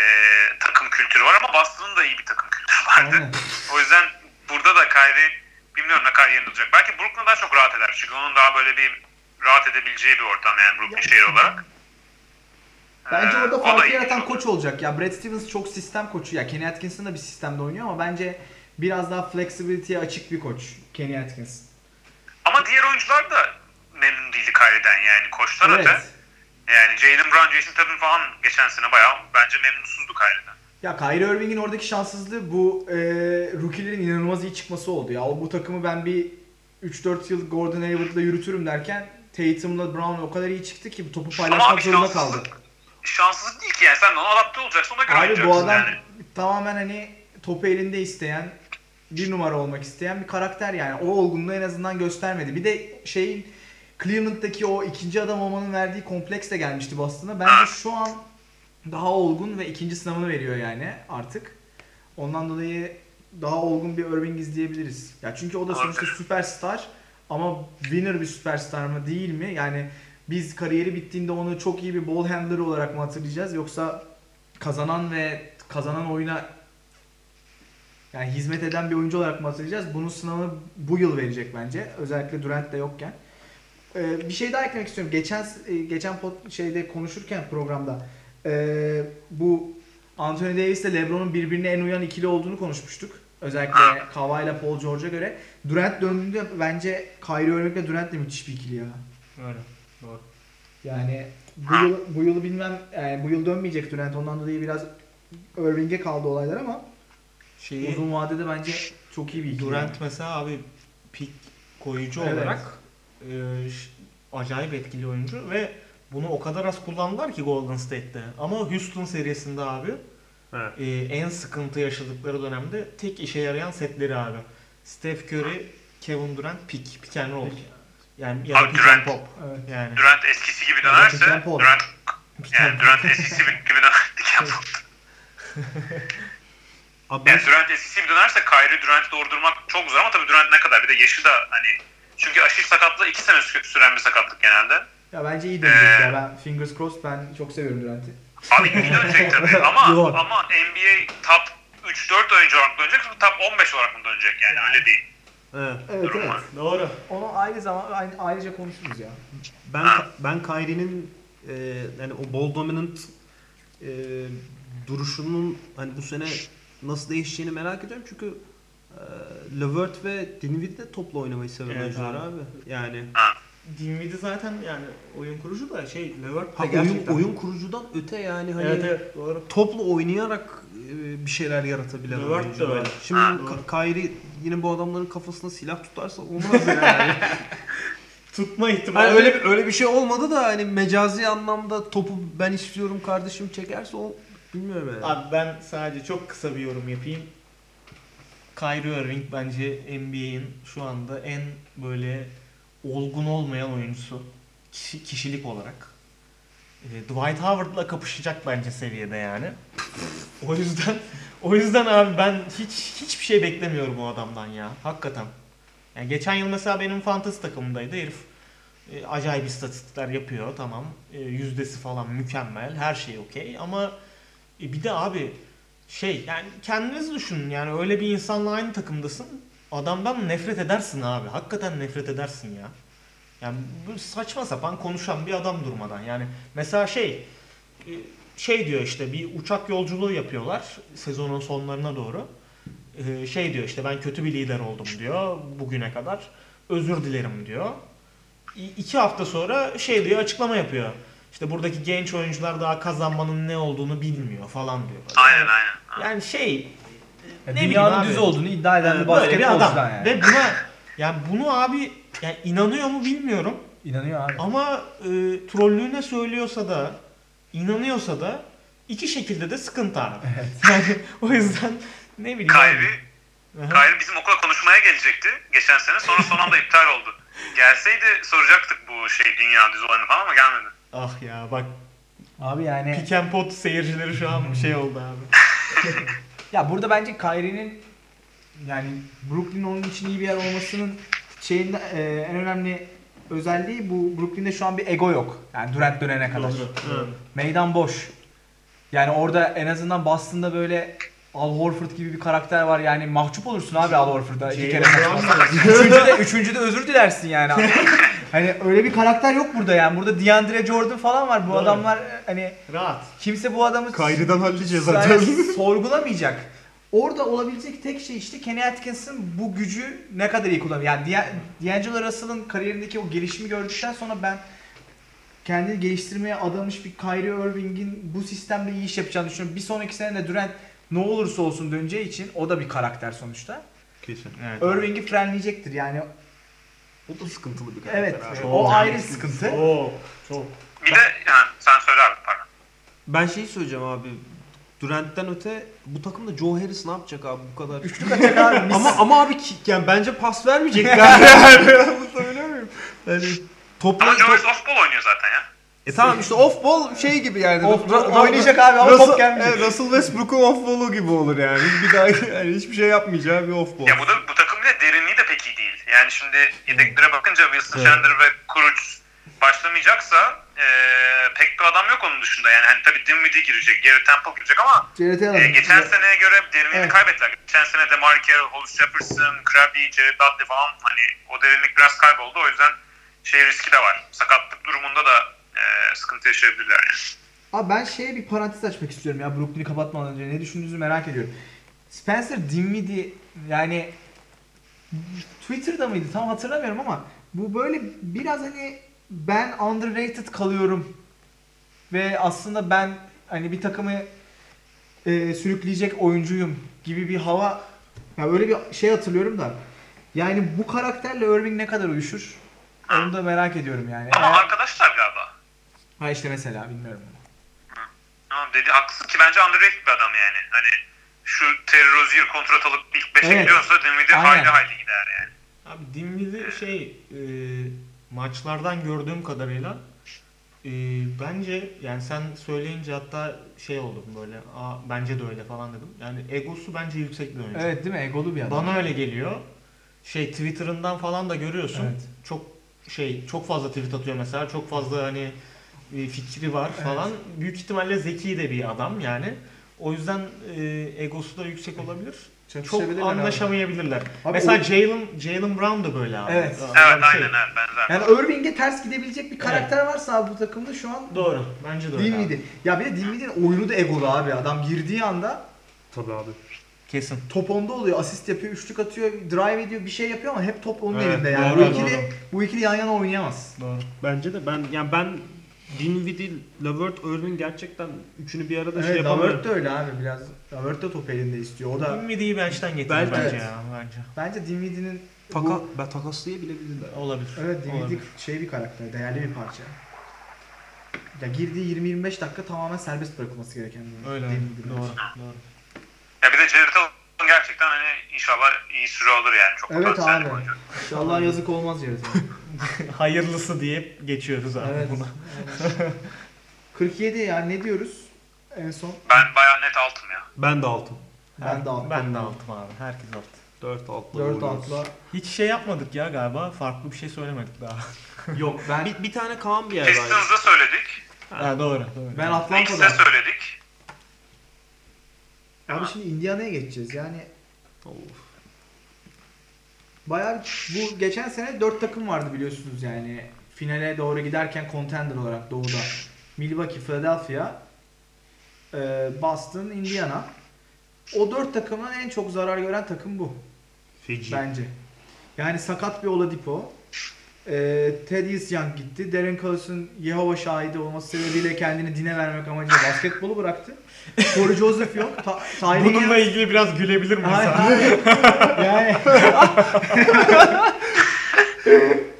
takım kültürü var ama Boston'ın da iyi bir takım kültürü vardı. Aynen. O yüzden burada da Kyrie bilmiyorum ne kadar yerinde olacak. Belki Brooklyn daha çok rahat eder. Çünkü onun daha böyle bir rahat edebileceği bir ortam yani Brooklyn şehir olarak. Bence Ee, orada farkı iyi. yaratan koç olacak. Ya Brad Stevens çok sistem koçu. Ya Kenny Atkinson da bir sistemde oynuyor ama bence biraz daha flexibility'ye açık bir koç Kenny Atkins. Ama diğer oyuncular da memnun değildi Kyrie'den yani koçlar öte. Yani Jalen Brown, Jason Tatum falan geçen sene bayağı bence memnunsuzdu Kyrie'den. Ya Kyrie Irving'in oradaki şanssızlığı bu e, rookie'lerin inanılmaz iyi çıkması oldu ya. Bu takımı ben bir 3-4 yıl Gordon Hayward'la yürütürüm derken Tatum'la Brown o kadar iyi çıktı ki bu topu paylaşmak zorunda kaldı. şanssızlık, değil ki yani sen ona adapte olacaksın ona göre Abi bu adam yani. tamamen hani topu elinde isteyen, bir numara olmak isteyen bir karakter yani. O olgunluğu en azından göstermedi. Bir de şeyin Cleveland'daki o ikinci adam olmanın verdiği kompleks de gelmişti Boston'a. Bence şu an daha olgun ve ikinci sınavını veriyor yani artık. Ondan dolayı daha olgun bir Irving izleyebiliriz. Ya çünkü o da sonuçta süperstar ama winner bir süperstar mı değil mi? Yani biz kariyeri bittiğinde onu çok iyi bir ball handler olarak mı hatırlayacağız yoksa kazanan ve kazanan oyuna yani hizmet eden bir oyuncu olarak mı hatırlayacağız? Bunun sınavını bu yıl verecek bence. Özellikle Durant de yokken. Ee, bir şey daha eklemek istiyorum. Geçen e, geçen pod- şeyde konuşurken programda e, bu Anthony Davis ile LeBron'un birbirine en uyan ikili olduğunu konuşmuştuk. Özellikle Kawhi ile Paul George'a göre. Durant döndüğünde bence Kyrie Irving ile Durant de müthiş bir ikili ya. Öyle. Doğru. Yani bu yıl, bu yılı bilmem yani bu yıl dönmeyecek Durant ondan dolayı biraz Irving'e kaldı olaylar ama Şeyi uzun vadede bence çok iyi bir ikili. Durant mesela abi pik koyucu Evet. olarak e, acayip etkili oyuncu ve bunu o kadar az kullandılar ki Golden State'te. Ama Houston serisinde abi Evet. e, en sıkıntı yaşadıkları dönemde tek işe yarayan setleri abi. Steph Curry, Kevin Durant, pick, pick and roll. Yani ya da Abi pick and Durant- pop. Evet. Yani Durant eskisi gibi dönerse Pick and Paul. Durant pick and yani. Durant eskisi gibi döner. Pick and Paul. Abi Yani Durant eskisi gibi dönerse Kyrie Durant'i doğurdurmak çok zor ama tabii Durant ne kadar bir de yaşı da hani çünkü aşil sakatlığı 2 sene sü- süren bir sakatlık genelde. Ya bence iyi dönecek Ee, ya. Ben fingers crossed ben çok seviyorum Durant'i. Abi iyi dönecek tabii ama Yok. ama NBA top 3-4 oyuncu olarak dönecek top 15 olarak mı dönecek yani öyle değil. evet. Evet Durum evet. var. Doğru. Onu aynı zaman aynı, ayrıca konuşuruz ya. Ben ben Kyrie'nin e, yani o ball dominant e, duruşunun hani bu sene nasıl değişeceğini merak ediyorum çünkü Levert ve Dinwiddie de topla oynamayı seven Evet oyuncular abi. abi. Yani Dinwiddie zaten yani oyun kurucu da şey Levert de ha, oyun, gerçekten. oyun kurucudan öte yani hani Evet evet doğru. topla oynayarak e, bir şeyler yaratabilen Levert de oyuncular. öyle. Şimdi Ha, Kyrie yine bu adamların kafasına silah tutarsa olmaz yani. Tutma ihtimali. Hani öyle öyle bir şey olmadı da hani mecazi anlamda topu ben istiyorum kardeşim çekerse o bilmiyorum yani. Abi ben sadece çok kısa bir yorum yapayım. Kyrie Irving bence NBA'in şu anda en böyle olgun olmayan oyuncusu kişi- kişilik olarak. Ee, Dwight Howard'la kapışacak bence seviyede yani. O yüzden o yüzden abi ben hiç hiçbir şey beklemiyorum o adamdan ya. Hakikaten. Yani geçen yıl mesela benim fantasy takımımdaydı herif. e, acayip istatistikler yapıyor tamam. E, yüzdesi falan mükemmel. Her şey okey ama e, bir de abi şey yani kendiniz düşünün yani öyle bir insanla aynı takımdasın. Adamdan nefret edersin abi. Hakikaten nefret edersin ya. Yani bu saçma sapan konuşan bir adam durmadan. Yani mesela şey e, şey diyor işte bir uçak yolculuğu yapıyorlar sezonun sonlarına doğru. E, Şey diyor işte ben kötü bir lider oldum diyor bugüne kadar. Özür dilerim diyor. İki hafta sonra şey diyor açıklama yapıyor. İşte buradaki genç oyuncular daha kazanmanın ne olduğunu bilmiyor falan diyor. Aynen aynen. Yani şey Ya ne dünyanın abi. düz olduğunu iddia eden bir basketbolcudan yani. Ve buna yani bunu abi yani inanıyor mu bilmiyorum İnanıyor abi. ama e, trollüğüne söylüyorsa da inanıyorsa da iki şekilde de sıkıntı abi. Yani o yüzden ne bileyim abi. Aha. Kyrie bizim okula konuşmaya gelecekti geçen sene sonra son anda iptal oldu. Gelseydi soracaktık bu şey dünya düz olanı falan ama gelmedi. Ah ya bak Abi yani Pick and Pot seyircileri şu an şey oldu abi. ya burada bence Kyrie'nin yani Brooklyn onun için iyi bir yer olmasının şeyinde e, en önemli özelliği bu Brooklyn'de şu an bir ego yok. Yani Durant dönene kadar. Doğru. Meydan boş. Yani orada en azından Boston'da böyle Al Horford gibi bir karakter var yani mahcup olursun abi Al Horford'a iki kere Jalen maç olsa. üçüncüde, üçüncüde özür dilersin yani. hani öyle bir karakter yok burada yani. Burada DeAndre Jordan falan var. Bu Doğru. adamlar hani Rahat. kimse bu adamı Kyrie'den halledeceğiz zaten. sorgulamayacak. orada olabilecek tek şey işte Kenny Atkins'in bu gücü ne kadar iyi kullanıyor. Yani D'A- D'Angelo Russell'ın kariyerindeki o gelişimi gördükten sonra ben kendini geliştirmeye adamış bir Kyrie Irving'in bu sistemde iyi iş yapacağını düşünüyorum. Bir sonraki sene de Durant ne olursa olsun döneceği için o da bir karakter sonuçta. Kesin. Evet. Irving'i frenleyecektir yani. O da sıkıntılı bir karakter Evet, abi. o ayrı sıkıntı. Çok çok. Bir de yani sen söyle abi pardon. Ben şeyi söyleyeceğim abi. Durant'ten öte bu takımda Joe Harris ne yapacak abi bu kadar? Üçlük atacak abi. mis. ama ama abi ki- yani bence pas vermeyecekler yani. Anlatabiliyor muyum? Yani topla, Ama top- Joyce off-ball oynuyor zaten ya. E tamam işte off ball şey gibi yani. Off ball Ra- ra- oynayacak abi ama Russell, top gelmeyecek. evet, Russell Westbrook'un off ball'u gibi olur yani. Bir daha yani hiçbir şey yapmayacağı bir off ball. Ya bu da bu takım bile derinliği de pek iyi değil. Yani şimdi yedeklere bakınca Wilson Chandler ve Kuruc başlamayacaksa eee, pek bir adam yok onun dışında. Yani hani tabii Dinwiddie girecek, Gary Temple girecek ama e, geçen seneye göre derinliğini Evet. kaybettiler. Geçen sene DeMar Carroll, Hollis Jefferson, Crabbe, Jared Dudley falan hani o derinlik biraz kayboldu. O yüzden şey riski de var. Sakatlık durumunda da eee, sıkıntı yaşayabilirler yani. Abi ben şeye bir parantez açmak istiyorum ya Brooklyn'i kapatmadan önce. Ne düşündüğünüzü merak ediyorum. Spencer Dinwiddie yani Twitter'da mıydı tam hatırlamıyorum ama bu böyle biraz hani ben underrated kalıyorum ve aslında ben hani bir takımı e, sürükleyecek oyuncuyum gibi bir hava ya öyle bir şey hatırlıyorum da yani bu karakterle Irving ne kadar uyuşur onu da merak ediyorum yani. Ama Eğer- arkadaşlar galiba. Ha işte mesela bilmiyorum. Tamam dedi haklısın ki bence underrated bir adam yani. Hani şu Terry Rozier kontrat alıp ilk 5'e Evet. gidiyorsa Dinwiddie hayli hayli gider yani. Abi Dinwiddie şey e, maçlardan gördüğüm kadarıyla e, bence yani sen söyleyince hatta şey oldum böyle Aa, bence de öyle falan dedim. Yani egosu bence yüksek bir oyuncu. Evet değil mi? Egolu bir adam. Bana öyle geliyor. Şey Twitter'ından falan da görüyorsun. Evet. Çok şey çok fazla tweet atıyor mesela. Çok fazla hani fikri var falan. Büyük ihtimalle zeki de bir adam yani. O yüzden e, egosu da yüksek olabilir. Çok Çatışabilirler abi. anlaşamayabilirler. Abi mesela o- Jalen Jalen Brown da böyle abi. Evet. Adam Evet şey- aynen evet benzer. Yani Irving'e ters gidebilecek bir karakter varsa abi bu takımda şu an Doğru. Bence de öyle. abi. Dinwiddie. Ya bir de Dinwiddie'nin oyunu da egolu abi. Adam girdiği anda Tabii abi. Kesin. top onda oluyor. Asist yapıyor, üçlük atıyor, drive ediyor, bir şey yapıyor ama hep top onun Evet, elinde yani. doğru, bu ikili doğru. bu ikili yan yana oynayamaz. Doğru. Bence de ben yani ben Dinwiddie, Levert, Irving gerçekten üçünü bir arada şey Evet, yapamıyorum. Lavert de öyle abi biraz. Lavert de top elinde istiyor. O da Dinwiddie'yi bench'ten getirir Belki bence evet. ya bence. bence Dinwiddie'nin Taka, bu, ben takaslayabilirler. Olabilir. evet Dinwiddie Olabilir. şey bir karakter, değerli bir parça. Ya girdiği 20-25 dakika tamamen serbest bırakılması gereken bir Öyle. Dinwiddie Doğru. bence. Doğru. Ya bir de Jared Allen gerçekten hani inşallah iyi süre alır yani. Çok Evet abi. oyuncu. İnşallah yazık olmaz Jared'e. Hayırlısı deyip geçiyoruz abi Evet. buna. 47 yani ne diyoruz en son? Ben bayağı net altım ya. Ben de altım. Ben de altı. Ben de altım abi. Herkes altı. 4 altla 4 vuruyoruz. altla. Hiç şey yapmadık ya galiba. Farklı bir şey söylemedik daha. Yok ben Bir, bir tane Kaan bir yer var. Pistons'da söyledik. ha, doğru. doğru. ben Atlanta'da. söyledik. Abi şimdi Indiana'ya geçeceğiz. Yani Of. bayağı bu geçen sene 4 takım vardı biliyorsunuz yani. Finale doğru giderken contender olarak doğuda. Milwaukee, Philadelphia, e, Boston, Indiana. O 4 takımın en çok zarar gören takım bu Feci. bence. Yani sakat bir Oladipo. E, Thaddeus Young gitti. Darren Collins'ın Yehova şahidi olması sebebiyle kendini dine vermek amacıyla basketbolu bıraktı. Corey Joseph yok. Ta- Bununla Hill- ilgili biraz gülebilir miyiz Hayır, abi? hayır. yani.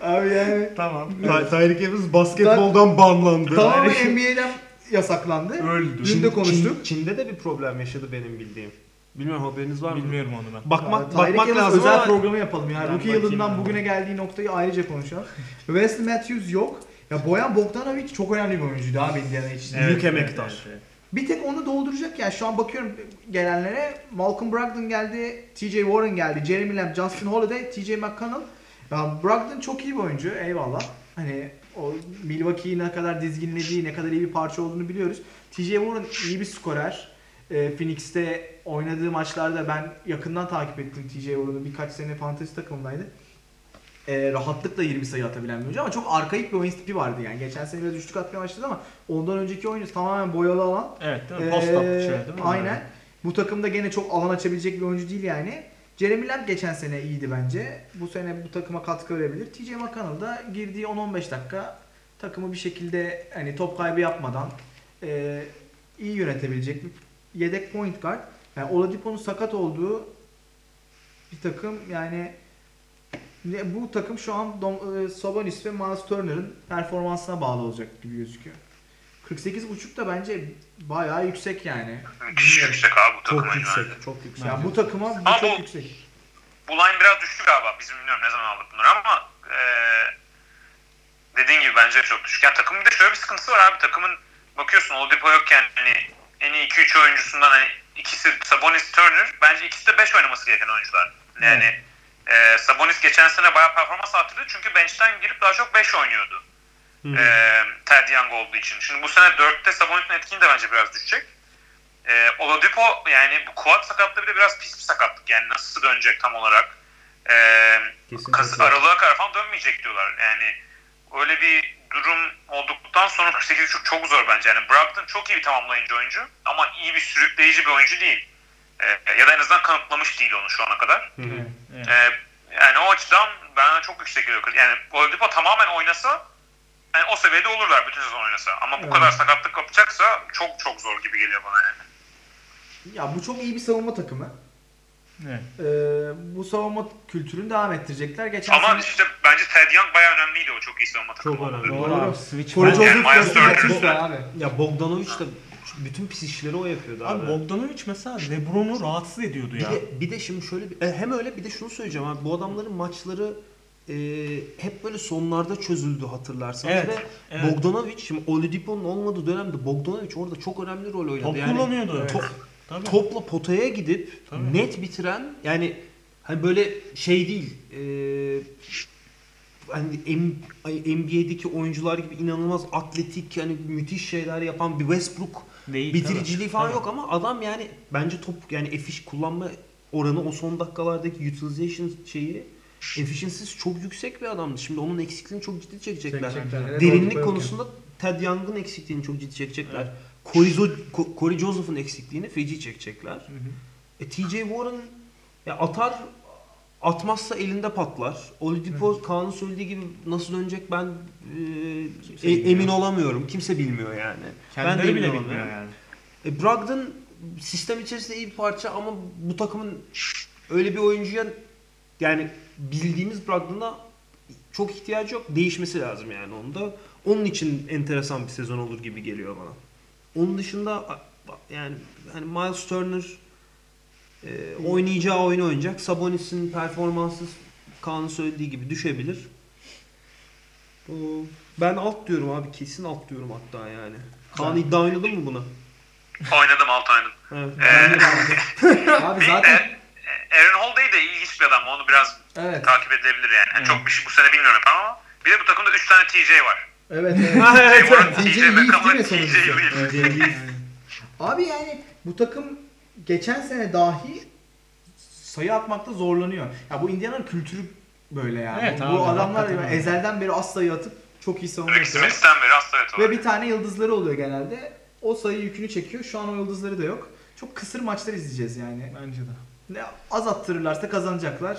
Abi yani. Tamam. Ty- Tyreek Evans basketboldan banlandı. Tamamen NBA'den yasaklandı. Öldü. Dün de konuştuk. Çin- Çin'de de bir problem yaşadı benim bildiğim. Bilmiyorum haberiniz var mı? Bilmiyorum onu ben. Bakmak bakmak Evans lazım özel ama programı yapalım yani. Ben Rookie bakayım yılından abi. bugüne geldiği noktayı ayrıca konuşalım. Wesley Matthews yok. Ya Boyan Bogdanovic çok önemli bir oyuncuydu abi Indiana için. Büyük emektar. Bir tek onu dolduracak ya. Şu an bakıyorum gelenlere. Malcolm Brogdon geldi, TJ Warren geldi, Jeremy Lamb, Justin Holiday, TJ McConnell. Ya Brogdon çok iyi bir oyuncu. Eyvallah. Hani o Milwaukee'yi ne kadar dizginlediği, ne kadar iyi bir parça olduğunu biliyoruz. TJ Warren iyi bir skorer. Ee, Phoenix'te oynadığı maçlarda ben yakından takip ettim TJ Warren'ı. Birkaç sene fantezi takımındaydı. Ee, rahatlıkla 20 sayı atabilen bir oyuncu ama çok arkaik bir oyun tipi vardı yani. Geçen sene biraz üçlük atmaya başladı ama ondan önceki oyuncu tamamen boyalı alan. Evet değil mi? Post up Ee, şey değil mi? Aynen. Bu takımda gene çok alan açabilecek bir oyuncu değil yani. Jeremy Lamb geçen sene iyiydi bence. Bu sene bu takıma katkı verebilir. TJ McConnell da girdiği 10-15 dakika takımı bir şekilde hani top kaybı yapmadan e, iyi yönetebilecek bir yedek point guard. Yani Oladipo'nun sakat olduğu bir takım yani bu takım şu an Dom, e, Sabonis ve Miles Turner'ın performansına bağlı olacak gibi gözüküyor. 48.5 da bence bayağı yüksek yani. Müthiş yüksek abi bu takımın. Çok yüksek. yani. Çok yüksek. Ya bu takıma bu Ama çok bu- yüksek. Bu line biraz düştü galiba. Bizim bilmiyorum ne zaman aldık bunları ama eee dediğin gibi bence çok düşük. Yani takımın bir de şöyle bir sıkıntısı var abi. Takımın bakıyorsun Oladipo yokken hani en iyi 2-3 oyuncusundan hani ikisi Sabonis Turner bence ikisi de 5 oynaması gereken oyuncular. Yani eee, Sabonis geçen sene bayağı performans arttırdı çünkü bench'ten girip daha çok 5 oynuyordu. Eee Ted Young olduğu için. Şimdi bu sene 4'te Sabonis'in etkinliği de bence biraz düşecek. Eee Oladipo yani bu quad sakatlığı bir de biraz pis bir sakatlık. Yani nasıl dönecek tam olarak. Kesin Kas, aralığa kadar falan dönmeyecek diyorlar. Yani öyle bir durum olduktan sonra 48 çok, çok zor bence. Yani Brogdon çok iyi bir tamamlayıcı oyuncu ama iyi bir sürükleyici bir oyuncu değil. Ee, ya da en azından kanıtlamış değil onu şu ana kadar. Evet. Ee, yani o açıdan bana çok yüksek geliyor. Yani Oladipo tamamen oynasa yani o seviyede olurlar bütün sezon oynasa. Ama bu Evet. kadar sakatlık kapacaksa çok çok zor gibi geliyor bana yani. Ya bu çok iyi bir savunma takımı. Evet. Ee, bu savunma kültürünü devam ettirecekler. Geçen Ama sene işte bence Ted Young bayağı önemliydi o çok iyi savunma takımı. Çok önemli. Doğru abi. Switch. Yani Miles Turner. Ya Bogdanovic de bütün pis işleri o yapıyordu abi. Abi Bogdanovic mesela LeBron'u rahatsız ediyordu Bir ya. de, bir de şimdi şöyle bir, e, hem öyle bir de şunu söyleyeceğim abi bu adamların maçları e, hep böyle sonlarda çözüldü hatırlarsanız Evet, ve evet. Bogdanovic şimdi Oladipo'nun olmadığı dönemde Bogdanovic orada çok önemli rol oynadı. Top yani kullanıyordu. top- Tabii. topla potaya gidip Tabii. net bitiren yani hani böyle şey değil e, hani M- NBA'deki oyuncular gibi inanılmaz atletik yani müthiş şeyler yapan bir Westbrook Değil, bitiriciliği tabii. falan Tabii. yok ama adam yani bence top yani efiş kullanma oranı o son dakikalardaki utilization şeyi efficiency'si çok yüksek bir adamdı. Şimdi onun eksikliğini çok ciddi çekecekler. Çekecekler. Evet, Derinlik konusunda Ted Young'ın eksikliğini çok ciddi çekecekler. Corey, Zo- Ko- Corey Joseph'ın eksikliğini feci çekecekler. E, TJ Warren ya atar atmazsa elinde patlar. Oladipo Kaan'ın söylediği gibi nasıl dönecek ben e, e- emin olamıyorum. Kimse bilmiyor yani. ben de Kendileri bile bilmiyor yani. E, Brogdon sistem içerisinde iyi bir parça ama bu takımın öyle bir oyuncuya yani bildiğimiz Brogdon'a çok ihtiyacı yok. Değişmesi lazım yani onda. Onun için enteresan bir sezon olur gibi geliyor bana. Onun dışında yani hani Miles Turner e, oynayacağı oyunu oynayacak. Sabonis'in performansı Kaan'ın söylediği gibi düşebilir. Ben alt diyorum abi. Kesin alt diyorum hatta yani. Kaan iddia oynadın mı buna? Oynadım alt oynadım. Evet. Ee, Abi zaten Aaron Holiday de ilginç bir adam. Onu biraz evet. takip edilebilir yani. Yani Çok bir şey bu sene bilmiyorum ama bir de bu takımda 3 tane TJ var. Evet evet. TJ Warren, TJ TJ Leaf mi TJ? Will. Abi yani bu takım geçen sene dahi sayı atmakta zorlanıyor. Ya bu Indiana'nın kültürü böyle yani. Evet bu abi, adamlar öyle. ezelden beri az sayı atıp çok iyi savunma yapıyor. Beri hasta evet Ve bir tane yıldızları oluyor genelde. O sayı yükünü çekiyor. Şu an o yıldızları da yok. Çok kısır maçlar izleyeceğiz yani. Bence de. Ne az attırırlarsa kazanacaklar.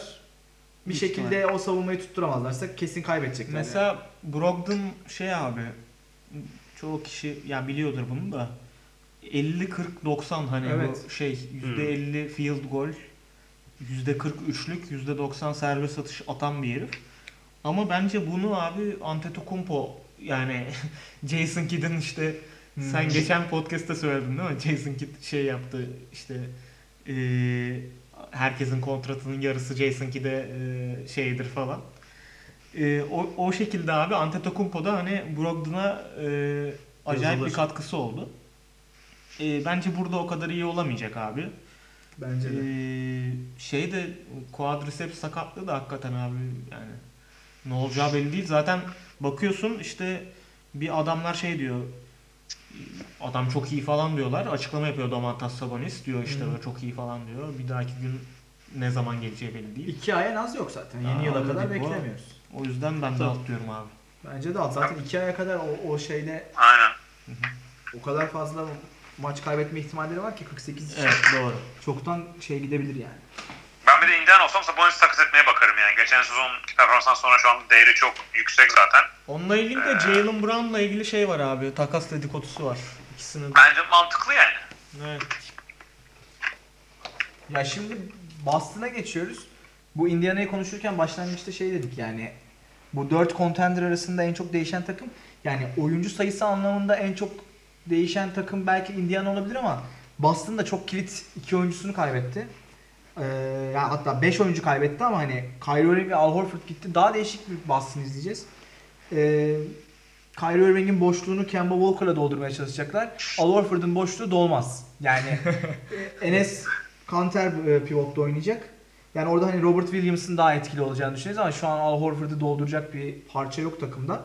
Bir Büyük şekilde o savunmayı tutturamazlarsa kesin kaybedecekler. yani. Mesela Brogdon şey abi çoğu kişi ya biliyordur bunu da 50 40 90 hani Evet. bu şey %50 field goal %40 üçlük %90 serbest atış atan bir herif. Ama bence bunu abi Antetokounmpo yani Jason Kidd'in işte sen Hmm. geçen podcast'ta söyledin değil mi? Jason Kidd şey yaptı işte eee, herkesin kontratının yarısı Jason Kidd'e eee, şeydir falan. Eee, o, o şekilde abi Antetokounmpo da hani Brogdon'a eee, acayip Yazılır. bir katkısı oldu. Eee, bence burada o kadar iyi olamayacak abi. Bence de. Ee, şey de quadriceps sakatlığı da hakikaten abi yani ne olacağı belli değil. Zaten bakıyorsun işte bir adamlar şey diyor adam çok iyi falan diyorlar. Açıklama yapıyor Domantas Sabonis diyor işte böyle çok iyi falan diyor. Bir dahaki gün ne zaman geleceği belli değil. İki aya naz yok zaten. Yeni Aa, yıla kadar beklemiyoruz. O yüzden ben de alt diyorum abi. Bence de al. Zaten iki aya kadar o, o şeyle Aynen. o kadar fazla maç kaybetme ihtimalleri var ki 48 için Evet doğru. çoktan şey gidebilir yani. Ben bir de Indiana olsam Sabonis'i takas etmeye bakarım yani. Geçen sezon performanstan sonra şu anda değeri çok yüksek zaten. Onunla ilgili de Jalen Brown'la ilgili şey var abi. Takas dedikodusu var. İkisinin. Bence mantıklı yani. Evet. Ya şimdi Boston'a geçiyoruz. Bu Indiana'yı konuşurken başlangıçta şey dedik yani bu 4 contender arasında en çok değişen takım yani oyuncu sayısı anlamında en çok değişen takım belki Indiana olabilir ama Boston da çok kilit iki oyuncusunu kaybetti. Ee, yani hatta 5 oyuncu kaybetti ama hani Kyrie Irving ve Al Horford gitti. Daha değişik bir Boston izleyeceğiz. Ee, Kyrie Irving'in boşluğunu Kemba Walker'la doldurmaya çalışacaklar. Al Horford'un boşluğu dolmaz. Yani Enes Kanter e, pivotta oynayacak. Yani orada hani Robert Williams'ın daha etkili olacağını düşünüyoruz ama şu an Al Horford'u dolduracak bir parça yok takımda.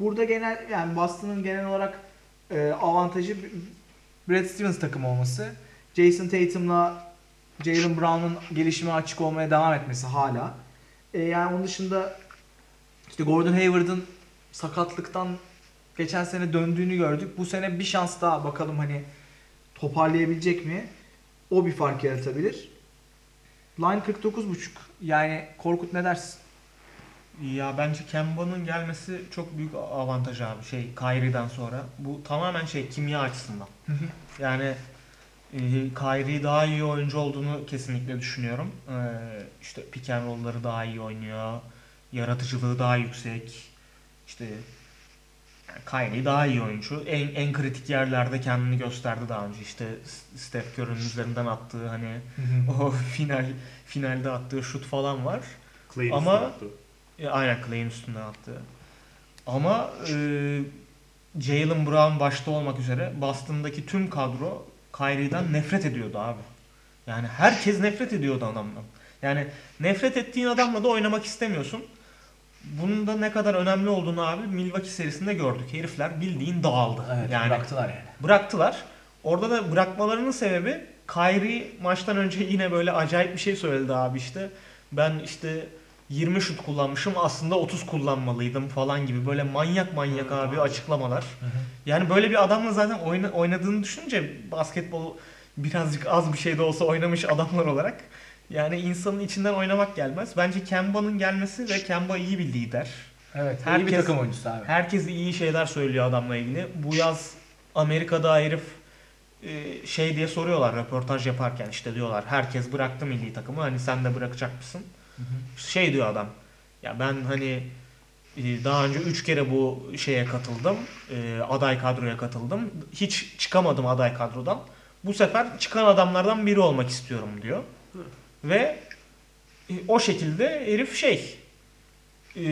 Burada genel yani Boston'ın genel olarak e, avantajı Brad Stevens takım olması. Jason Tatum'la Jalen Brown'un gelişime açık olmaya devam etmesi hala. E, yani onun dışında işte Gordon Hayward'ın sakatlıktan geçen sene döndüğünü gördük. Bu sene bir şans daha bakalım hani toparlayabilecek mi? O bir fark yaratabilir. Line 49.5. Yani Korkut ne dersin? Ya bence Kemba'nın gelmesi çok büyük avantaj abi şey Kyrie'den sonra. Bu tamamen şey kimya açısından. yani e, Kyrie daha iyi oyuncu olduğunu kesinlikle düşünüyorum. E, işte pick and roll'ları daha iyi oynuyor. Yaratıcılığı daha yüksek. İşte yani Kyrie daha iyi oyuncu. En, en kritik yerlerde kendini gösterdi daha önce. İşte Steph Curry'nin üzerinden attığı hani o final finalde attığı şut falan var. Clay'in Ama- attı. E, aynen Clay'in üstüne attı. Ama e, Jalen Brown başta olmak üzere Boston'daki tüm kadro Kyrie'den nefret ediyordu abi. Yani herkes nefret ediyordu adamdan. Yani nefret ettiğin adamla da oynamak istemiyorsun. Bunun da ne kadar önemli olduğunu abi Milwaukee serisinde gördük. Herifler bildiğin dağıldı. yani bıraktılar yani. bıraktılar. Orada da bırakmalarının sebebi Kyrie maçtan önce yine böyle acayip bir şey söyledi abi işte. Ben işte 20 şut kullanmışım aslında 30 kullanmalıydım falan gibi böyle manyak manyak abi açıklamalar. Yani böyle bir adamla zaten oyna, oynadığını düşününce basketbol birazcık az bir şey de olsa oynamış adamlar olarak yani insanın içinden oynamak gelmez. Bence Kemba'nın gelmesi ve Kemba iyi bir lider. Evet. iyi Herkes- bir takım oyuncusu abi. Herkes iyi şeyler söylüyor adamla ilgili. Bu yaz Amerika'da herif e, şey diye soruyorlar röportaj yaparken işte diyorlar herkes bıraktı milli takımı hani sen de bırakacak mısın? Şey diyor adam ya ben hani e, daha önce 3 kere bu şeye katıldım e, aday kadroya katıldım hiç çıkamadım aday kadrodan bu sefer çıkan adamlardan biri olmak istiyorum diyor ve e, o şekilde herif şey e,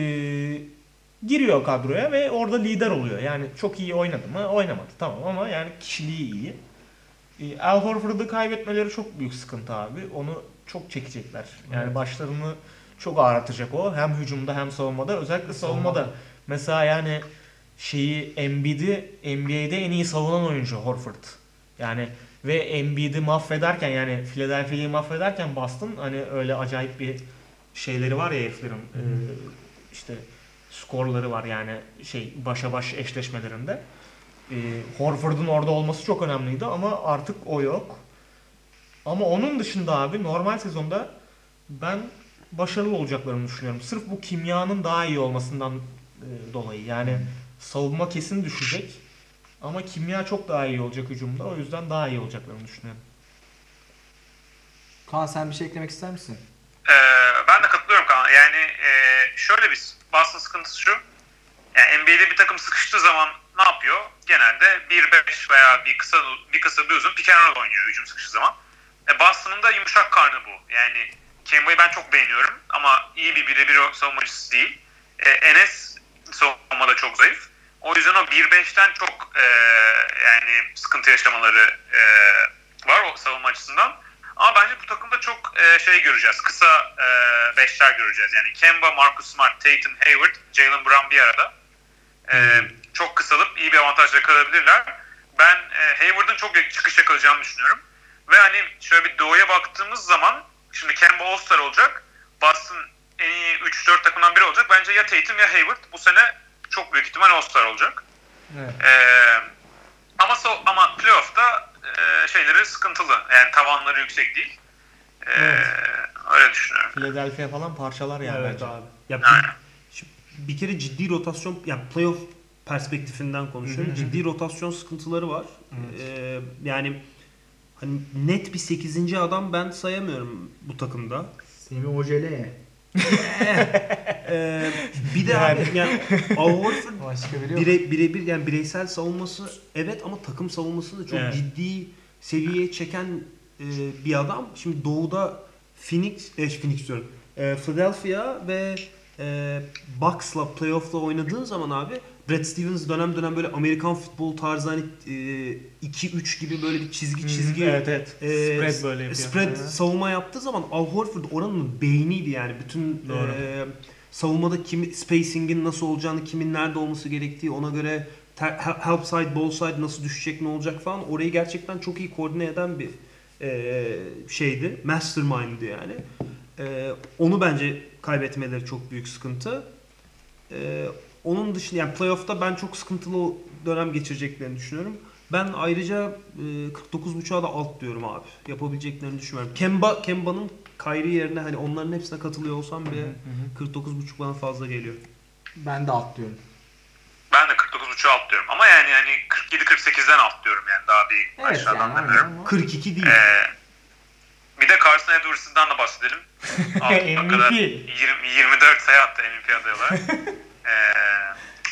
giriyor kadroya ve orada lider oluyor. Yani çok iyi oynadı mı? Oynamadı tamam ama yani kişiliği iyi. E, Al Horford'u kaybetmeleri çok büyük sıkıntı abi. Onu çok çekecekler. Yani Evet. başlarını çok ağrıtacak o. Hem hücumda hem savunmada. Özellikle savunmada. Mesela yani şeyi Embiid'i NBA'de en iyi savunan oyuncu Horford. Yani ve Embiid'i mahvederken yani Philadelphia'yı mahvederken Boston hani öyle acayip bir şeyleri var ya heriflerin. e, işte skorları var yani şey başa baş eşleşmelerinde. E, Horford'un orada olması çok önemliydi ama artık o yok. Ama onun dışında abi normal sezonda ben başarılı olacaklarını düşünüyorum. Sırf bu kimyanın daha iyi olmasından e, dolayı. Yani savunma kesin düşecek. Ama kimya çok daha iyi olacak hücumda. O yüzden daha iyi olacaklarını düşünüyorum. Kaan sen bir şey eklemek ister misin? Ee, ben de katılıyorum Kaan. Yani e, şöyle bir Boston sıkıntısı şu. Yani NBA'de bir takım sıkıştığı zaman ne yapıyor? Genelde 1-5 veya bir kısa bir kısa bir uzun pick and roll oynuyor hücum sıkıştığı zaman. E, Boston'ın da yumuşak karnı bu. Yani Kemba'yı ben çok beğeniyorum ama iyi bir birebir savunmacısı değil. E, Enes savunmada çok zayıf. O yüzden o 1-5'ten çok e, yani sıkıntı yaşamaları e, var o savunma açısından. Ama bence bu takımda çok e, şey göreceğiz. Kısa e, beşler göreceğiz. Yani Kemba, Marcus Smart, Tatum, Hayward, Jalen Brown bir arada. E, Çok kısalıp iyi bir avantajla kalabilirler. Ben e, Hayward'ın çok çıkış yakalayacağını düşünüyorum. Ve hani şöyle bir doğuya baktığımız zaman şimdi Kemba All-Star olacak. Boston en iyi 3-4 takımdan biri olacak. Bence ya Tatum ya Hayward bu sene çok büyük ihtimal All-Star olacak. Evet. Ee, ama so, ama playoff'ta e, şeyleri sıkıntılı. Yani tavanları yüksek değil. E, Öyle düşünüyorum. Philadelphia falan parçalar yani Evet bence. abi. Ya bir, kere ciddi rotasyon yani playoff perspektifinden konuşuyorum. ciddi rotasyon sıkıntıları var. Ee, yani hani net bir 8. adam ben sayamıyorum bu takımda. Semih Ojele. Ee, bir de Yani. abi yani Al Horford bire, birebir yani bireysel savunması evet ama takım savunmasını da çok Evet. ciddi seviyeye çeken e, bir adam. Şimdi doğuda Phoenix, e, Phoenix diyorum. E, Philadelphia ve e, Bucks'la playoff'la oynadığın zaman abi Brad Stevens dönem dönem böyle Amerikan futbol tarzı hani e, 2-3 gibi böyle bir çizgi çizgi Evet evet. e, Spread böyle yapıyor. spread Hı. savunma yaptığı zaman Al Horford oranın beyniydi yani. Bütün Doğru. e, savunmada kim spacing'in nasıl olacağını, kimin nerede olması gerektiği, ona göre ter- he- help side, ball side nasıl düşecek, ne olacak falan orayı gerçekten çok iyi koordine eden bir e, şeydi. Mastermind'di yani. E, onu bence kaybetmeleri çok büyük sıkıntı. E, onun dışında yani playoff'ta ben çok sıkıntılı dönem geçireceklerini düşünüyorum. Ben ayrıca e, 49.5'a da alt diyorum abi. Yapabileceklerini düşünmüyorum. Kemba Kemba'nın Kyrie yerine hani onların hepsine katılıyor olsam bile 49.5 bana fazla geliyor. Ben de atlıyorum. Ben de 49.5'u alt diyorum. Ama yani hani 47-48'den alt diyorum yani. Daha bir Evet yani aşağıdan aynen demiyorum. ama 42 değil. Ee, bir de Carson Edwards'dan da bahsedelim. Altına kadar MVP. 20, 24 sayı attı MVP adayı olarak. ee,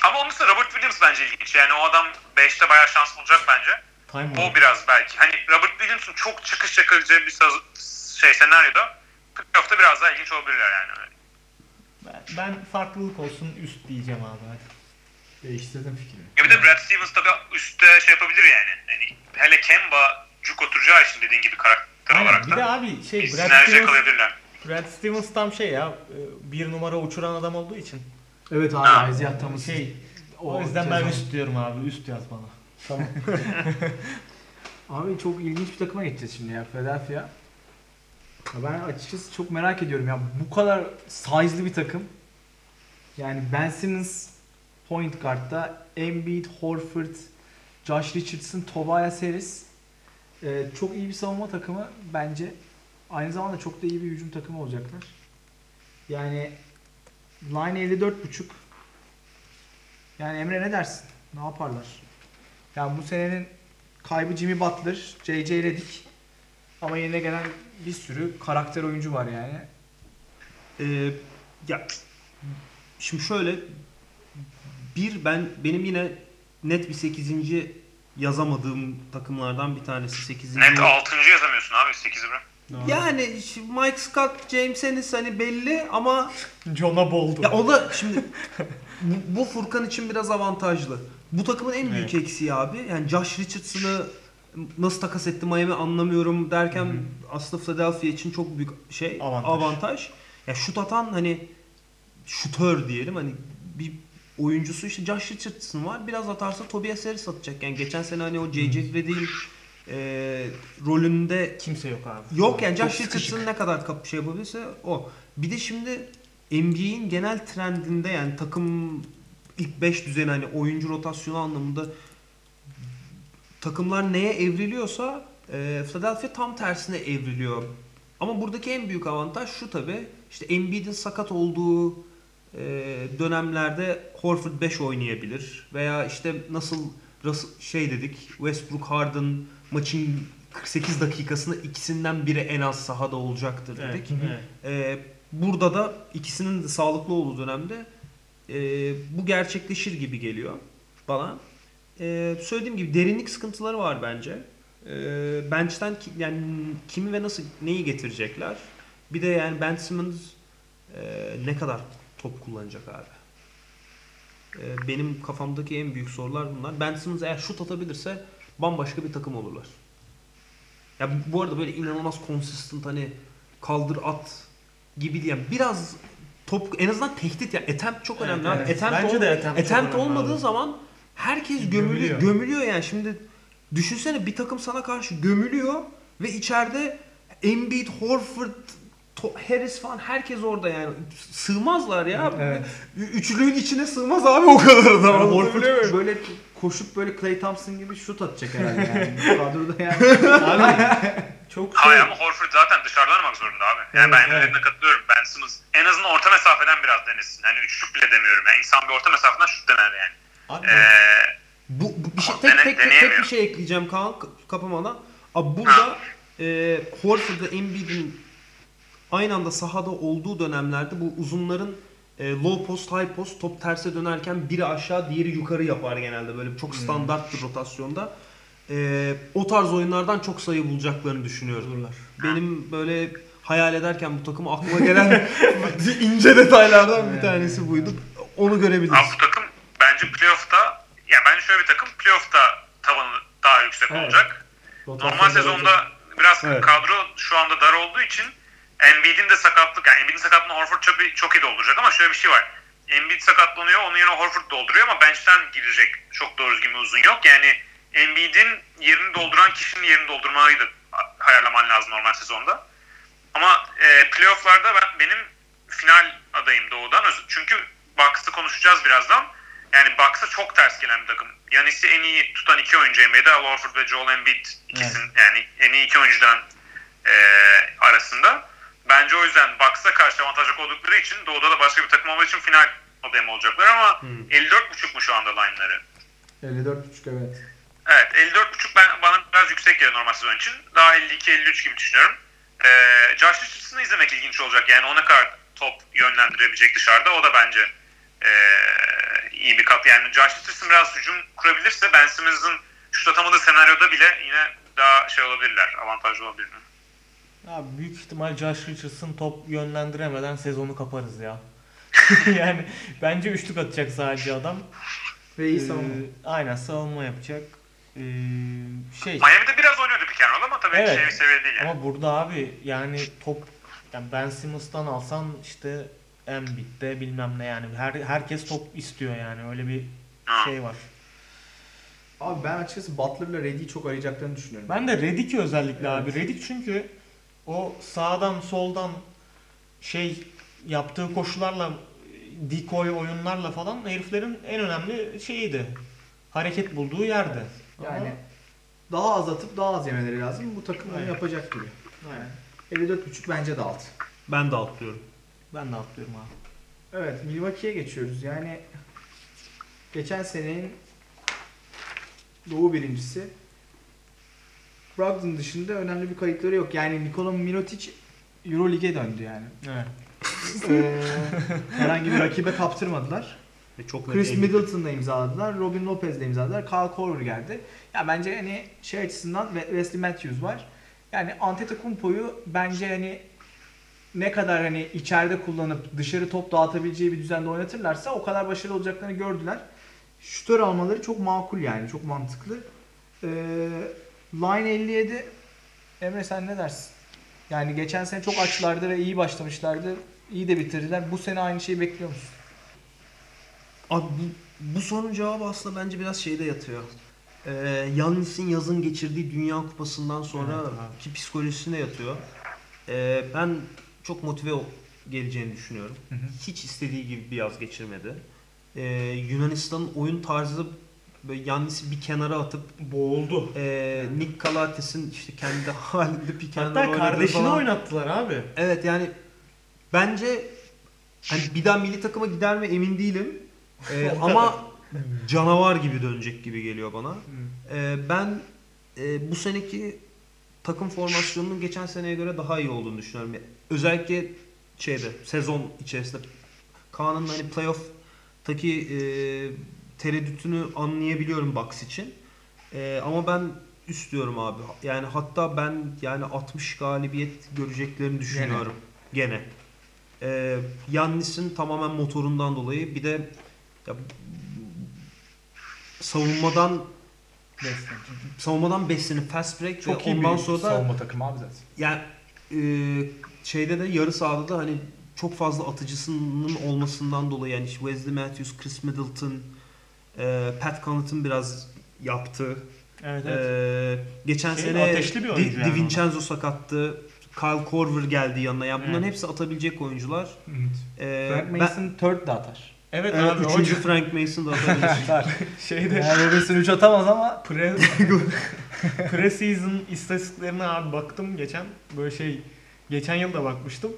ama onun dışında Robert Williams bence ilginç. Yani o adam 5'te bayağı şans bulacak bence. Time O biraz belki. Hani Robert Williams'ın çok çıkış yakacağı bir saz- şey senaryoda playoff'ta biraz daha ilginç olabilirler yani. Ben, ben farklılık olsun üst diyeceğim abi hadi. değiştirdim fikrimi. Ya bir de Brad Stevens tabii üstte şey yapabilir yani. Hani hele Kemba cuk oturacağı için dediğin gibi karakter Aynen. olarak Bir de da abi şey Brad Stevens. Brad Stevens tam şey ya e, bir numara uçuran adam olduğu için. Evet abi. Isaiah Thomas. Şey o, O yüzden ben üst diyorum abi üst yaz bana. Tamam. Abi çok ilginç bir takıma geçeceğiz şimdi ya Philadelphia. Ya ben açıkçası çok merak ediyorum ya bu kadar size'lı bir takım. Yani Ben Simmons point guard'da Embiid, Horford, Josh Richardson, Tobias Harris Ee, çok iyi bir savunma takımı bence. Aynı zamanda çok da iyi bir hücum takımı olacaklar. Yani line 54.5 Yani Emre ne dersin? Ne yaparlar? Yani bu senenin kaybı Jimmy Butler, J.J. Redick ama yerine gelen bir sürü karakter oyuncu var yani. Ee, ya şimdi şöyle bir ben benim yine net bir 8. yazamadığım takımlardan bir tanesi 8. Net 6. yazamıyorsun abi 8'i bırak. Yani şimdi Mike Scott, James Ennis hani belli ama John'a boldu. ya o da şimdi bu, bu Furkan için biraz avantajlı. Bu takımın en büyük eksiği abi. Yani Josh Richardson'ı nasıl takas etti Miami anlamıyorum derken aslında Philadelphia için çok büyük şey Avantaj. avantaj. Ya şut atan hani şutör diyelim hani bir oyuncusu işte Josh Richardson var. Biraz atarsa Tobias Harris atacak. Yani geçen sene hani o J.J. Redick'in e, rolünde Kimse yok abi. Yok yani Josh. Richardson ne kadar kap şey yapabilirse o. Bir de şimdi NBA'in genel trendinde yani takım ilk 5 düzeni hani oyuncu rotasyonu anlamında takımlar neye evriliyorsa e, Philadelphia tam tersine evriliyor. Ama buradaki en büyük avantaj şu tabi işte Embiid'in sakat olduğu e, dönemlerde Horford 5 oynayabilir veya işte nasıl şey dedik Westbrook Harden maçın 48 dakikasında ikisinden biri en az sahada olacaktır Evet, dedik. evet. Ee, burada da ikisinin de sağlıklı olduğu dönemde e, bu gerçekleşir gibi geliyor bana. Ee, söylediğim gibi derinlik sıkıntıları var bence. Ee, bench'ten ki- yani kimi ve nasıl neyi getirecekler? Bir de yani Ben Simmons e, ne kadar top kullanacak abi? Ee, benim kafamdaki en büyük sorular bunlar. Ben Simmons eğer şut atabilirse bambaşka bir takım olurlar. Ya bu arada böyle inanılmaz consistent hani kaldır at gibi diye biraz top en azından tehdit ya attempt çok önemli. abi. evet. Attempt, Bence ol- de attempt attempt olmadığı abi. zaman herkes gömülüyor. Gömülüyor. Yani şimdi düşünsene bir takım sana karşı gömülüyor ve içeride Embiid, Horford, Harris falan herkes orada yani sığmazlar ya. Evet. Üçlünün içine sığmaz abi o kadar adam. Yani Horford böyle koşup böyle Clay Thompson gibi şut atacak herhalde yani. Bu kadroda yani. Abi çok şey. Hayır ama Horford zaten dışarıdan oynamak zorunda abi. Yani Evet, ben evet. Emre'lerine katılıyorum. Ben Simmons en azından orta mesafeden biraz denesin. Hani üçlük bile demiyorum. Yani insan bir orta mesafeden şut dener yani. Abi, Ee, Bu, bu bir şey Dene- tek tek tek, tek bir şey ekleyeceğim Kaan kapamadan. Abi burada e, Horford'la Embiid'in aynı anda sahada olduğu dönemlerde bu uzunların low post high post top terse dönerken biri aşağı diğeri yukarı yapar genelde böyle çok standart bir rotasyonda. E, o tarz oyunlardan çok sayı bulacaklarını düşünüyorum. Benim böyle hayal ederken bu takıma aklıma gelen ince detaylardan bir tanesi buydu. Onu görebiliriz. Abi bu takım bence playoff'ta yani bence şöyle bir takım playoff'ta tavanı daha yüksek Evet. olacak. Normal sezonda biraz Evet. kadro şu anda dar olduğu için Embiid'in de sakatlık yani Embiid'in sakatlığını Horford çok, çok iyi dolduracak ama şöyle bir şey var. Embiid sakatlanıyor onun yerine Horford dolduruyor ama bench'ten girecek çok doğru düzgün bir uzun yok. Yani Embiid'in yerini dolduran kişinin yerini doldurmayı da hayalleman lazım normal sezonda. Ama e, playoff'larda ben, benim final adayım doğudan. Çünkü Bucks'ı konuşacağız birazdan. Yani Bucks'a çok ters gelen bir takım. Yanis'i en iyi tutan iki oyuncu NBA'de Al Horford ve Joel Embiid ikisinin yani en iyi iki oyuncudan e, arasında. Bence o yüzden Bucks'a karşı avantajlı oldukları için doğuda da başka bir takım olduğu için final adayım olacaklar ama 54.5 mu şu anda line'ları? 54.5 evet. Evet 54.5 ben, bana biraz yüksek geliyor normal sezon için. Daha 52-53 gibi düşünüyorum. Ee, Josh Richardson'ı izlemek ilginç olacak. Yani ona kadar top yönlendirebilecek dışarıda. O da bence ee, iyi bir kat. Yani Josh Richardson biraz hücum kurabilirse Ben Simmons'ın şut atamadığı senaryoda bile yine daha şey olabilirler. Avantajlı olabilirler. Abi büyük ihtimal Josh Richardson top yönlendiremeden sezonu kaparız ya. yani bence üçlük atacak sadece adam. Ve iyi Ee, savunma. aynen savunma yapacak. Ee, şey Miami'de biraz oynuyordu pick and roll ama tabii Evet. şey seviye değil yani. ama burada abi yani top yani Ben Simmons'tan alsan işte Embiid'de bilmem ne yani her herkes top istiyor yani öyle bir Ha. şey var. Abi ben açıkçası Butler'la Reddy'yi çok arayacaklarını düşünüyorum. Ben de Reddick'i özellikle Evet. abi. Reddick çünkü o sağdan soldan şey yaptığı koşularla decoy oyunlarla falan heriflerin en önemli şeyiydi. Hareket bulduğu yerde. Yani daha az atıp daha az yemeleri lazım. Bu takım onu yapacak gibi. Aynen. 54.5 bence de alt. Ben de atlıyorum. Ben de atlıyorum abi. Evet Milwaukee'ye geçiyoruz. Yani geçen senenin Doğu birincisi. Brogdon dışında önemli bir kayıtları yok. Yani Nikola Mirotic Euroleague'e döndü yani. Evet. Ee, herhangi bir rakibe kaptırmadılar. Ve çok net Chris. Middleton'la imzaladılar. Robin Lopez'le imzaladılar. Kyle Korver geldi. Ya bence hani şey açısından Wesley Matthews var. Yani Antetokounmpo'yu bence hani ne kadar hani içeride kullanıp dışarı top dağıtabileceği bir düzende oynatırlarsa o kadar başarılı olacaklarını gördüler. Şutör almaları çok makul yani. Çok mantıklı. Ee, line 57 Emre sen ne dersin? Yani geçen sene çok açlardı ve iyi başlamışlardı. İyi de bitirdiler. Bu sene aynı şeyi bekliyor musun? Abi bu, bu sorunun cevabı aslında bence biraz şeyde yatıyor. Ee, Yannis'in yazın geçirdiği Dünya Kupası'ndan sonra Evet ki psikolojisine yatıyor. Ee, ben çok motive geleceğini düşünüyorum. Hı hı. Hiç istediği gibi bir yaz geçirmedi. Ee, Yunanistan'ın oyun tarzı böyle Yannis'i bir kenara atıp Boğuldu. e, Nick Kalates'in işte kendi halinde pick and Hatta kardeşini falan. oynattılar abi. Evet yani bence hani bir daha milli takıma gider mi emin değilim. Ee, ama canavar gibi dönecek gibi geliyor bana. Ee, ben e, bu seneki takım formasyonunun geçen seneye göre daha iyi olduğunu düşünüyorum. Özellikle şeyde sezon içerisinde Kaan'ın hani playoff'taki e, tereddütünü anlayabiliyorum Bucks için. E, ama ben üst diyorum abi. Yani hatta ben yani 60 galibiyet göreceklerini düşünüyorum. Gene. Ee, Yannis'in tamamen motorundan dolayı bir de ya, savunmadan savunmadan beslenip fast break Çok ve iyi ondan bir sonra da savunma takımı abi zaten. yani e, şeyde de yarı sahada da hani çok fazla atıcısının olmasından dolayı yani Wesley Matthews, Chris Middleton, e, Pat Connaughton biraz yaptı. Evet evet. Ee, geçen Şey, sene ateşli bir oyuncu Di, yani Di Vincenzo sakattı. Kyle Korver geldi yanına. Yani bunların Evet. hepsi atabilecek oyuncular. Ee, Frank ben- Mason third de atar. Evet, Evet, abi üçüncü o Frank Mason da atabilir. şeyde Yani Robinson 3 atamaz ama pre pre-season istatistiklerine abi baktım geçen böyle şey geçen yıl da bakmıştım.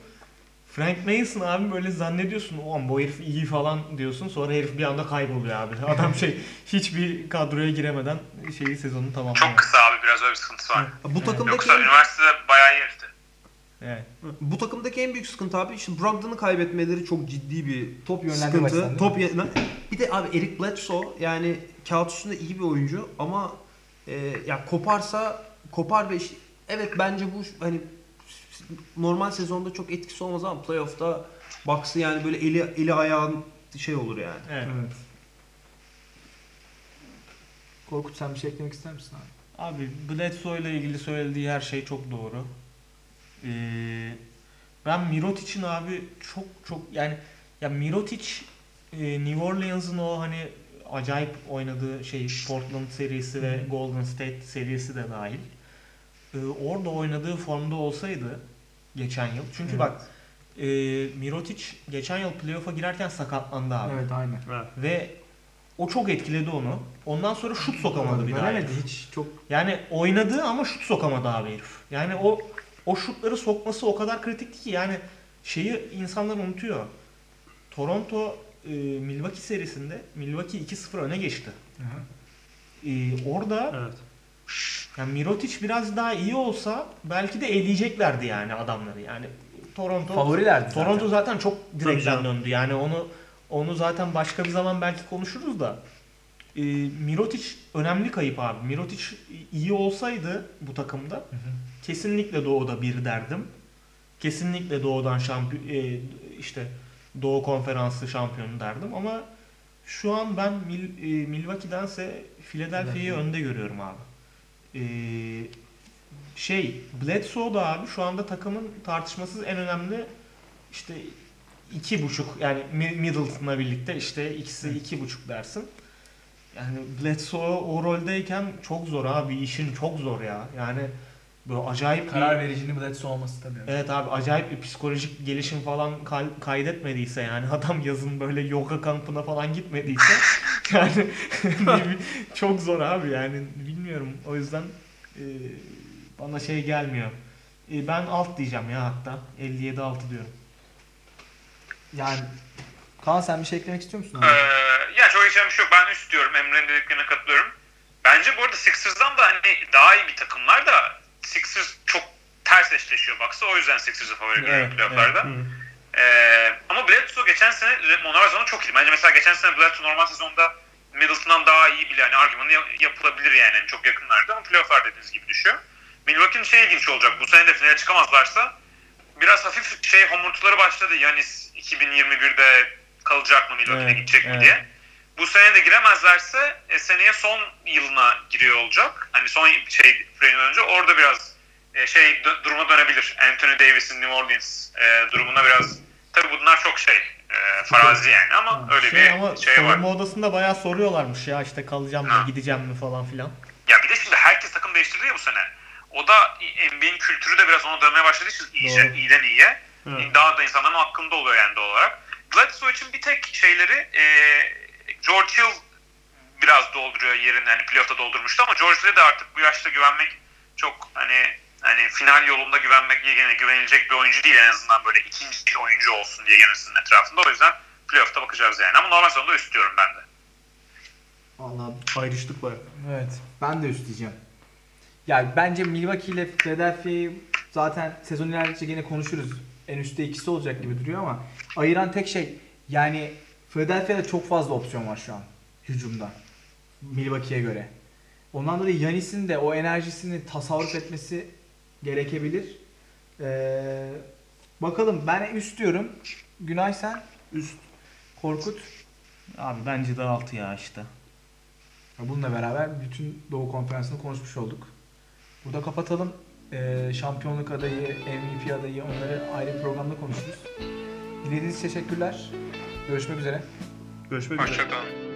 Frank Mason abi böyle zannediyorsun o bu herif iyi falan diyorsun sonra herif bir anda kayboluyor abi. Adam şey hiçbir kadroya giremeden şeyi sezonu tamamlıyor. Çok kısa abi biraz öyle bir sıkıntısı var. bu takımdaki Yoksa üniversitede bayağı iyi herifti. Evet. bu takımdaki en büyük sıkıntı abi işte Brogdon'u kaybetmeleri çok ciddi bir Top yönlendirme sıkıntı. Top yönlen- Bir de abi Eric Bledsoe yani kağıt üstünde iyi bir oyuncu ama e, ya koparsa kopar ve işte- evet bence bu hani normal sezonda çok etkisi olmaz ama playoff'ta Bucks'ı yani böyle eli eli ayağın şey olur yani. evet. Evet. Korkut sen bir şey eklemek ister misin abi? Abi Bledsoe ile ilgili söylediği her şey çok doğru. Ee, ben Mirotic'in abi çok çok yani ya Mirotic e, New Orleans'ın o hani acayip oynadığı şey Portland serisi ve Golden State serisi de dahil. Ee, orada oynadığı formda olsaydı geçen yıl. Çünkü Evet. bak e, Mirotic geçen yıl playoff'a girerken sakatlandı abi. Evet aynen. Ve o çok etkiledi onu. Ondan sonra şut sokamadı bir daha. Veremedi hiç çok Yani oynadı ama şut sokamadı abi herif. Yani o o şutları sokması o kadar kritikti ki yani şeyi insanlar unutuyor. Toronto e, Milwaukee serisinde Milwaukee 2-0 öne geçti. E, orada Evet. Yani Mirotic biraz daha iyi olsa belki de eleyeceklerdi yani adamları. Yani Toronto favorilerdi zaten. Toronto zaten çok Tabii direkten döndü. Yani onu onu zaten başka bir zaman belki konuşuruz da. E, Mirotic önemli kayıp abi. Mirotic iyi olsaydı bu takımda kesinlikle Doğu'da bir derdim. Kesinlikle Doğu'dan şampiyon işte Doğu Konferansı şampiyonu derdim ama şu an ben Mil, e, Milwaukee'dense Philadelphia'yı Philadelphia. önde görüyorum abi. E, şey Bledsoe da abi şu anda takımın tartışmasız en önemli işte iki buçuk yani Mi- Middleton'la birlikte işte ikisi iki buçuk dersin. Yani Bledsoe o roldeyken çok zor abi işin çok zor ya. Yani böyle acayip karar bir, vericinin Bledsoe olması tabii. Evet abi acayip bir psikolojik gelişim falan kay- kaydetmediyse yani adam yazın böyle yoga kampına falan gitmediyse yani çok zor abi yani bilmiyorum o yüzden e, bana şey gelmiyor. E, ben alt diyeceğim ya hatta 57 6 diyorum. Yani Kaan sen bir şey eklemek istiyor musun Ee, ya çok bir şey yok. Ben üst diyorum. Emre'nin dediklerine katılıyorum. Bence bu arada Sixers'dan da hani daha iyi bir takımlar da Sixers çok ters eşleşiyor Bucks'a. O yüzden Sixers'ı favori görüyorum Evet, playoff'larda. Ee, ama Bledsoe geçen sene normal sezonu çok iyi. Bence mesela geçen sene Bledsoe normal sezonda Middleton'dan daha iyi bile hani argümanı ya- yapılabilir yani. yani çok yakınlardı ama playoff'lar dediğiniz gibi düşüyor. Milwaukee'nin şey ilginç olacak. Bu sene de finale çıkamazlarsa biraz hafif şey homurtuları başladı. Yanis 2021'de kalacak mı Milwaukee'de Evet, gidecek mi evet. diye. Bu sene de giremezlerse e, seneye son yılına giriyor olacak. Hani son şey Frey'den önce orada biraz e, şey dö- duruma dönebilir. Anthony Davis'in New Orleans e, durumuna biraz tabii bunlar çok şey e, farazi yani ama öyle şey bir ama şey var. odasında bayağı soruyorlarmış ya işte kalacağım mı Ha. gideceğim mi falan filan. Ya bir de şimdi herkes takım değiştirdi ya bu sene. O da NBA'in kültürü de biraz ona dönmeye başladığı için iyice, Doğru. iyiden iyiye. Evet. Daha da insanların hakkında oluyor yani doğal olarak. Bledsoe için bir tek şeyleri e, George Hill biraz dolduruyor yerini. Hani playoff'ta doldurmuştu ama George Hill'e de artık bu yaşta güvenmek çok hani hani final yolunda güvenmek yine güvenilecek bir oyuncu değil en azından böyle ikinci bir oyuncu olsun diye Yanis'in etrafında. O yüzden playoff'ta bakacağız yani. Ama normal sonunda üst diyorum ben de. Vallahi Ayrıştık bayağı. evet. Ben de üst diyeceğim. Yani bence Milwaukee ile Philadelphia'yı zaten sezon ilerledikçe yine konuşuruz. En üstte ikisi olacak gibi duruyor ama ayıran tek şey yani Philadelphia'da çok fazla opsiyon var şu an hücumda. Milwaukee'ye göre. Ondan dolayı Yanis'in de o enerjisini tasarruf etmesi gerekebilir. Ee, bakalım ben üst diyorum. Günay sen? Üst. Korkut? Abi bence de 6 ya işte. Bununla beraber bütün Doğu Konferansı'nı konuşmuş olduk. Burada kapatalım. Ee, şampiyonluk adayı, MVP adayı onları ayrı bir programda konuşuruz. Dinlediğiniz için teşekkürler. Görüşmek üzere. Görüşmek üzere. Hoşçakalın.